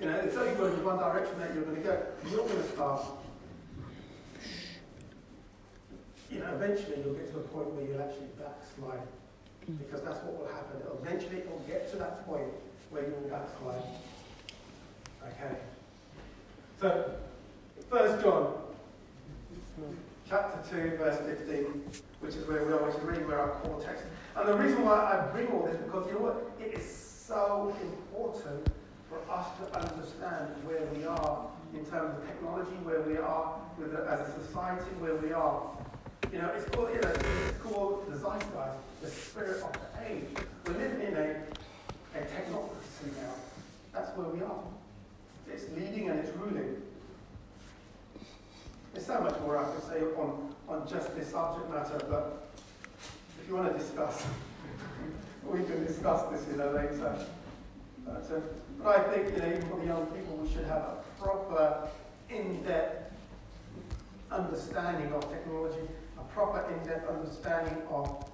You know, it's only going to one direction that you're going to go. You're going to start. You know, eventually you'll get to a point where you'll actually backslide, because that's what will happen. Eventually, it'll get to that point where you will backslide. Okay. So, First John, chapter 2, verse 15, which is where we are, which is really where our core text. And the reason why I bring all this, because you know what? It is so important for us to understand where we are in terms of technology, where we are as a society, where we are. You know, it's called, you know, it's called the zeitgeist, the spirit of the age. We're living in a, a technocracy now. That's where we are. It's leading and it's ruling. There's so much more I could say on, on just this subject matter, but if you want to discuss, <laughs> we can discuss this, you know, later. But, uh, but I think, you know, even for the young people, we should have a proper, in-depth understanding of technology, a proper in-depth understanding of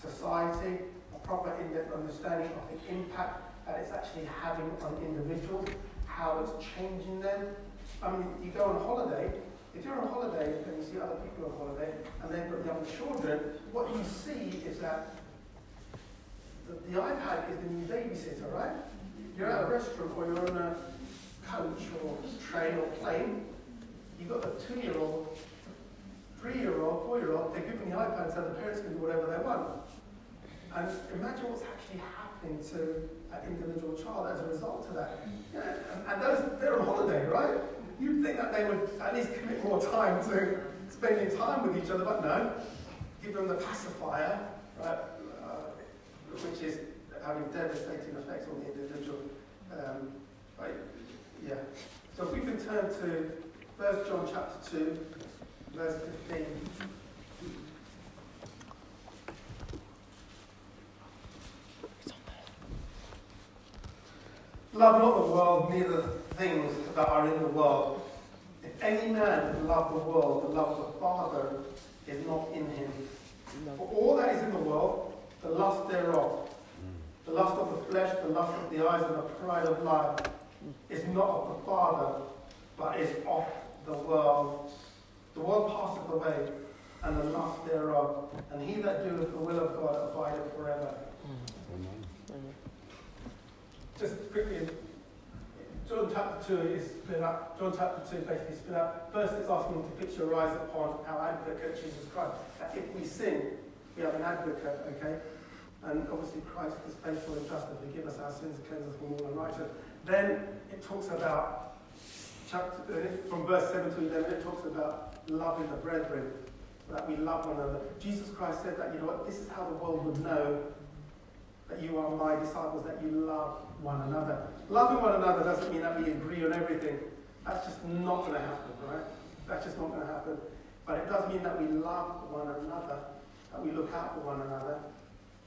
society, a proper in-depth understanding of the impact that it's actually having on individuals, how it's changing them. I mean, you go on holiday, if you're on holiday and you see other people on holiday and they've got young children, what you see is that the, the iPad is the new babysitter, right? You're at a restaurant or you're on a coach or train or plane, you've got a two-year-old, three-year-old, four-year-old, they're given the iPad so the parents can do whatever they want. And imagine what's actually happening to that individual child as a result of that. And, and those, they're on holiday, right? You'd think that they would at least commit more time to spending time with each other, but no. Give them the pacifier, right, uh, which is having devastating effects on the individual. Um, right, yeah. So if we can turn to 1 John chapter 2, verse 15. Love not the world, neither things that are in the world. If any man love the world, the love of the Father is not in him. For all that is in the world, the lust thereof, the lust of the flesh, the lust of the eyes, and the pride of life, is not of the Father, but is of the world. The world passeth away, and the lust thereof, and he that doeth the will of God abideth forever. Just quickly, John chapter 2 is split up. John chapter 2 basically split up. First, it's asking you to fix your eyes upon our advocate, Jesus Christ. That if we sin, we have an advocate, okay? And obviously, Christ is faithful and just to forgive us our sins and cleanse us from all unrighteousness. Then it talks about, chapter, uh, from verse 7 to 11, it talks about loving the brethren, that we love one another. Jesus Christ said that, you know what, this is how the world would know that you are my disciples, that you love one another. Loving one another doesn't mean that we agree on everything. That's just not going to happen, right? That's just not going to happen. But it does mean that we love one another, that we look out for one another,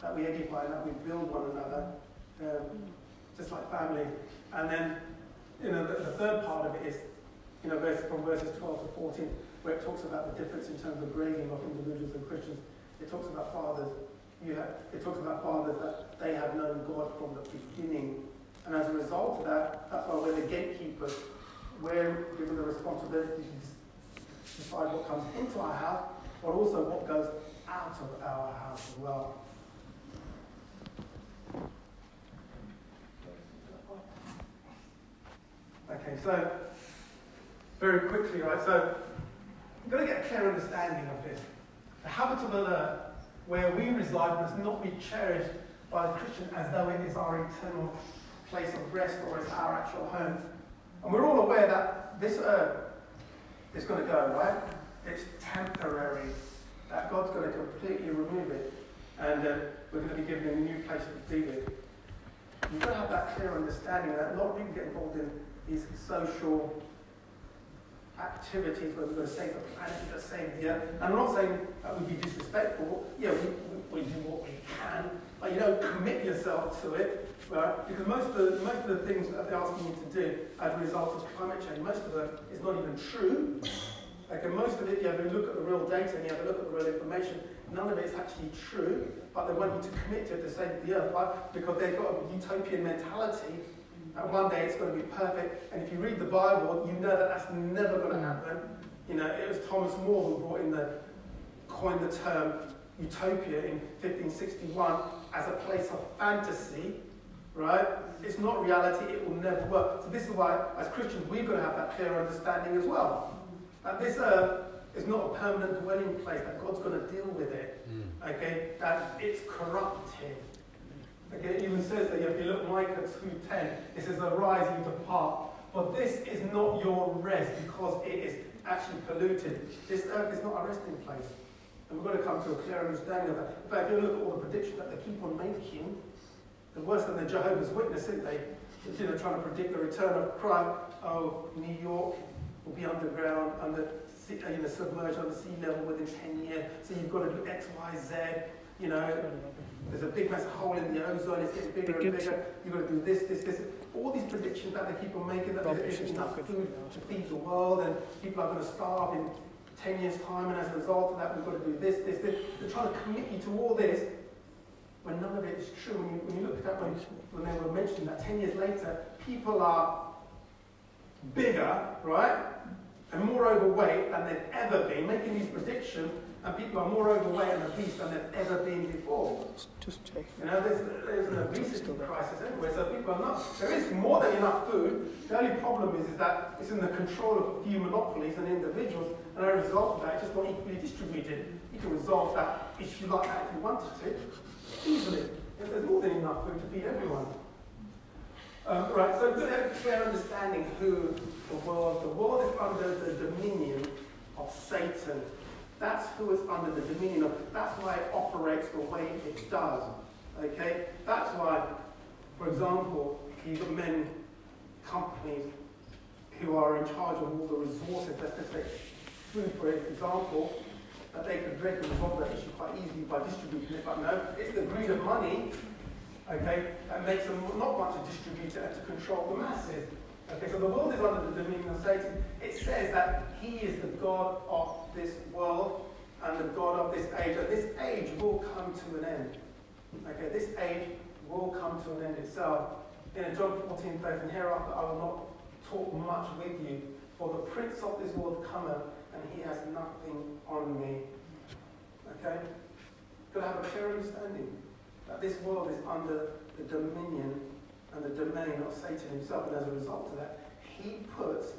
that we edify, that we build one another, um, just like family. And then, you know, the, the third part of it is, you know, verse, from verses 12 to 14, where it talks about the difference in terms of grading of individuals and Christians. It talks about fathers. You have, it talks about fathers that they have known God from the beginning. And as a result of that, that's why we're the gatekeepers. We're given the responsibility to decide what comes into our house, but also what goes out of our house as well. Okay, so very quickly, right? So we've got to get a clear understanding of this. The habitable earth where we reside must not be cherished by the Christian as though it is our eternal place of rest or it's our actual home. And we're all aware that this earth is going to go, right? It's temporary. That God's going to completely remove it. And uh, we're going to be given a new place to be with. You've got to have that clear understanding that a lot of people get involved in these social to save the planet, we're going to save the earth. And I'm not saying that would be disrespectful. Yeah, we, we, we do what we can, but you don't commit yourself to it, right? Because most of the most of the things that they're asking you to do as a result of climate change, most of it is not even true. Like, and most of it, you have a look at the real data and you have a look at the real information. None of it is actually true, but they want you to commit to it to save the earth, right? Because they've got a utopian mentality and one day it's going to be perfect. And if you read the Bible, you know that that's never going to mm. happen. You know, it was Thomas More who brought in the, coined the term utopia in 1561 as a place of fantasy, right? It's not reality, it will never work. So this is why, as Christians, we've got to have that clear understanding as well. That this earth is not a permanent dwelling place, that God's going to deal with it, mm. okay? That it's corrupted. Okay, it even says that if you look Micah 2.10, it says, Arise and depart. But this is not your rest because it is actually polluted. This earth is not a resting place. And we've got to come to a clear understanding of that. In fact, if you look at all the predictions that they keep on making, they're worse than the Jehovah's Witness, aren't they? You know, trying to predict the return of Christ. Oh, New York will be underground, under, you know, submerged under sea level within 10 years. So you've got to do X, Y, Z. You know, there's a big massive hole in the ozone, it's getting bigger and bigger. You've got to do this, this, this. All these predictions that they keep on making, that there isn't enough food to feed the world and people are going to starve in 10 years' time, and as a result of that, we've got to do this, this, this. They're trying to commit you to all this when none of it is true. When you, when you look at that, when, when they were mentioning that 10 years later, people are bigger, right? And more overweight than they've ever been, making these predictions and people are more overweight and obese than they've ever been before. Just check. You know, there's, there's an obesity crisis everywhere, so people are not, there is more than enough food. The only problem is, is that it's in the control of a few monopolies and individuals, and as a result of that, it's just not equally distributed. You can resolve that issue like that if you wanted to, easily. If there's more than enough food to feed everyone. Um, right, so good have a clear understanding who the world, the world is under the dominion of Satan. That's who is under the dominion of. That's why it operates the way it does. Okay? That's why, for example, got men, companies who are in charge of all the resources. Let's just say food, for example, that they could, they could resolve that issue quite easily by distributing it. But no, it's the greed of money, okay, that makes them not want to distribute it and to control the masses. Okay, so the world is under the dominion of Satan. It says that he is the God of this world and the God of this age. And this age will come to an end. Okay, this age will come to an end itself. In John 14, 13, hereafter I will not talk much with you, for the prince of this world cometh, and he has nothing on me. Okay? Got to have a clear understanding that this world is under the dominion and the domain of Satan himself, and as a result of that, he puts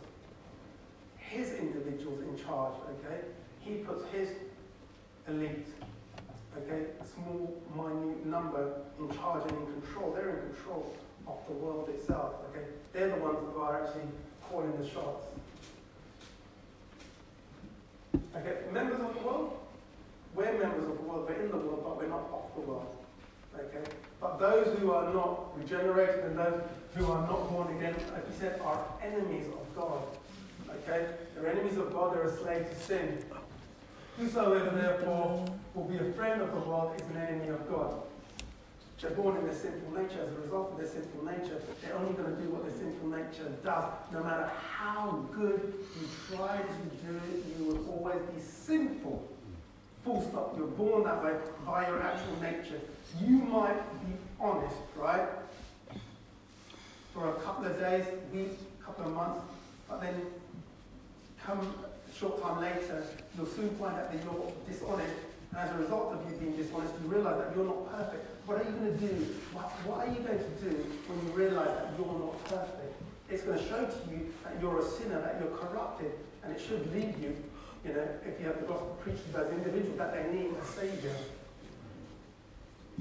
his individuals in charge, okay? He puts his elite, okay, small, minute number in charge and in control. They're in control of the world itself, okay? They're the ones who are actually calling the shots. Okay, members of the world? We're members of the world, we're in the world, but we're not of the world. Okay? But those who are not regenerated and those who are not born again, like he said, are enemies of God. Okay? They're enemies of God, they're a slave to sin. Whosoever therefore will be a friend of the world is an enemy of God. They're born in their sinful nature. As a result of their sinful nature, they're only going to do what their sinful nature does. No matter how good you try to do it, you will always be sinful. Full stop. You're born that way by your actual nature. You might be honest, right? For a couple of days, weeks, a couple of months, but then come a short time later, you'll soon find out that you're dishonest. And as a result of you being dishonest, you realize that you're not perfect. What are you going to do? What, what are you going to do when you realize that you're not perfect? It's going to show to you that you're a sinner, that you're corrupted, and it should lead you, you know, if you have the gospel preached to those individuals, that they need a savior.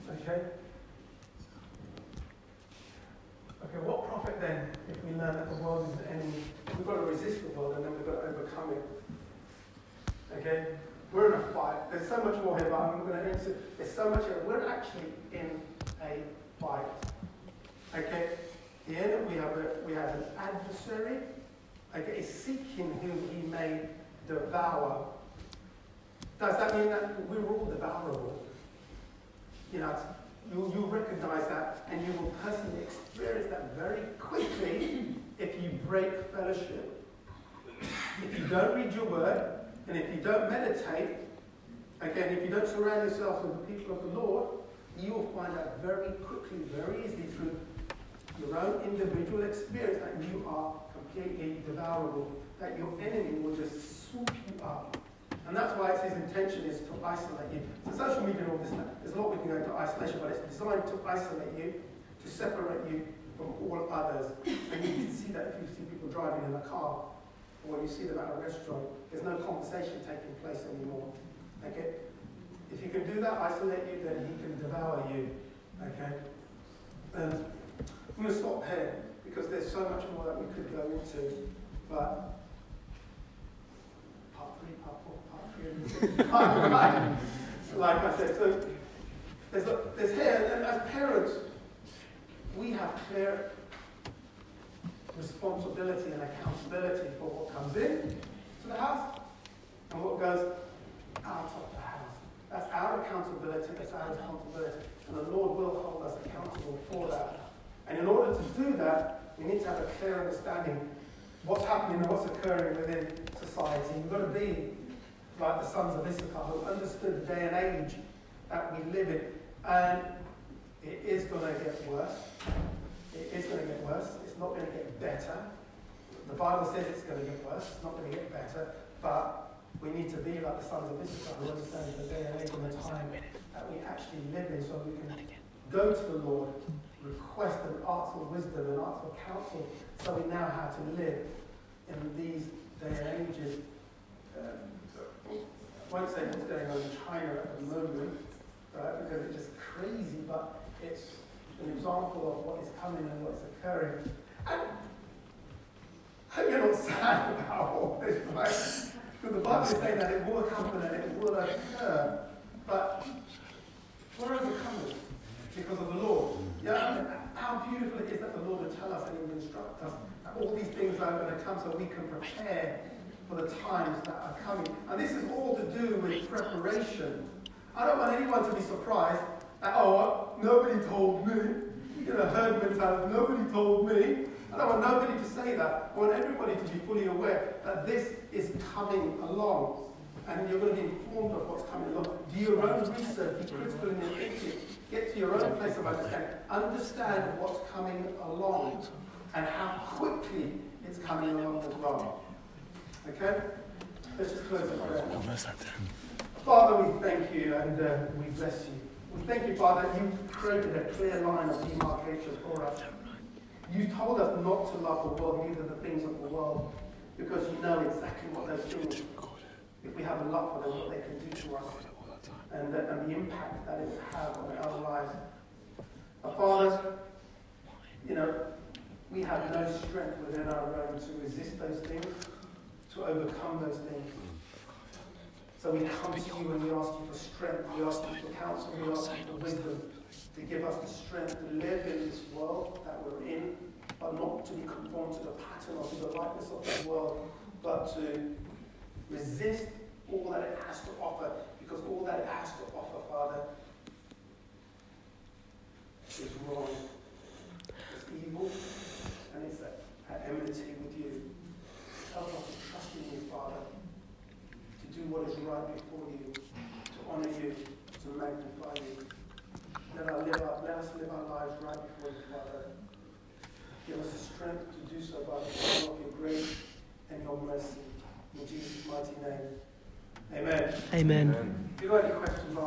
Okay? Okay, what profit then if we learn that the world is an enemy? We've got to resist the world and then we've got to overcome it. Okay? We're in a fight. There's so much more here, but I'm going to answer. There's so much here. We're actually in a fight. Okay? Here we have, a, we have an adversary. Okay, is seeking whom he may devour. Does that mean that we're all devourable? You know, you'll, you'll recognize that and you will personally experience that very quickly if you break fellowship. If you don't read your word, and if you don't meditate, again, if you don't surround yourself with the people of the Lord, you will find out very quickly, very easily through your own individual experience that you are completely devourable, that your enemy will just swoop you up. And that's why it's his intention is to isolate you. So social media and all this, stuff, there's a lot we can go into isolation, but it's designed to isolate you, to separate you from all others. And you can see that if you see people driving in a car, or you see them at a restaurant, there's no conversation taking place anymore. Okay? If he can do that, isolate you, then he can devour you. Okay? And I'm going to stop here because there's so much more that we could go into. But part three, part five. Like I said, so there's, a, there's here, and as parents, we have clear responsibility and accountability for what comes in to the house and what goes out of the house. That's our accountability, that's our responsibility. And the Lord will hold us accountable for that. And in order to do that, we need to have a clear understanding what's happening and what's occurring within society. We've got to be like the sons of Issachar who understood the day and age that we live in. And it is going to get worse. It is going to get worse. It's not going to get better. The Bible says it's going to get worse. It's not going to get better. But we need to be like the sons of Issachar who understand the day and age and the time that we actually live in so we can go to the Lord request and ask for wisdom and ask for counsel so we know how to live in these day and ages. Um, won't say what's going on in China at the moment, right, because it's just crazy, but it's an example of what is coming and what's occurring. And I you're not sad <laughs> about all this, right? Because the Bible is saying that it will happen and it will occur, but we're overcomers because of the Lord. Yeah, how beautiful it is that the Lord will tell us and He will instruct us that all these things are going to come so we can prepare for the times that are coming. And this is all to do with preparation. I don't want anyone to be surprised that, oh, nobody told me. You know, herd mentality, nobody told me. I don't want nobody to say that. I want everybody to be fully aware that this is coming along. And you're going to be informed of what's coming along. Do your own research, be critical in your thinking. Get to your own place of understanding. Understand what's coming along and how quickly it's coming along as well. Okay? Let's just close in prayer. Father, we thank you and uh, we bless you. We thank you, Father, you created a clear line of demarcation for us. You told us not to love the world, neither the things of the world, because you know exactly what those things, if we have a love for them, what they can do to us and, the, and the impact that it will have on our lives. Our Father, you know, we have no strength within our own to resist those things, to overcome those things. So we come to you and we ask you for strength, we ask you for counsel, we ask you for wisdom to give us the strength to live in this world that we're in, but not to be conformed to the pattern or to the likeness of this world, but to resist all that it has to offer, because all that it has to offer, Father, is wrong, it's evil, and it's at, enmity with you. Help us you, Father, to do what is right before you, to honor you, to magnify you. Let, our live our, let us live our lives right before you, Father. Give us the strength to do so by the power of your grace and your mercy. In Jesus' mighty name. Amen. Amen. If you've got any questions,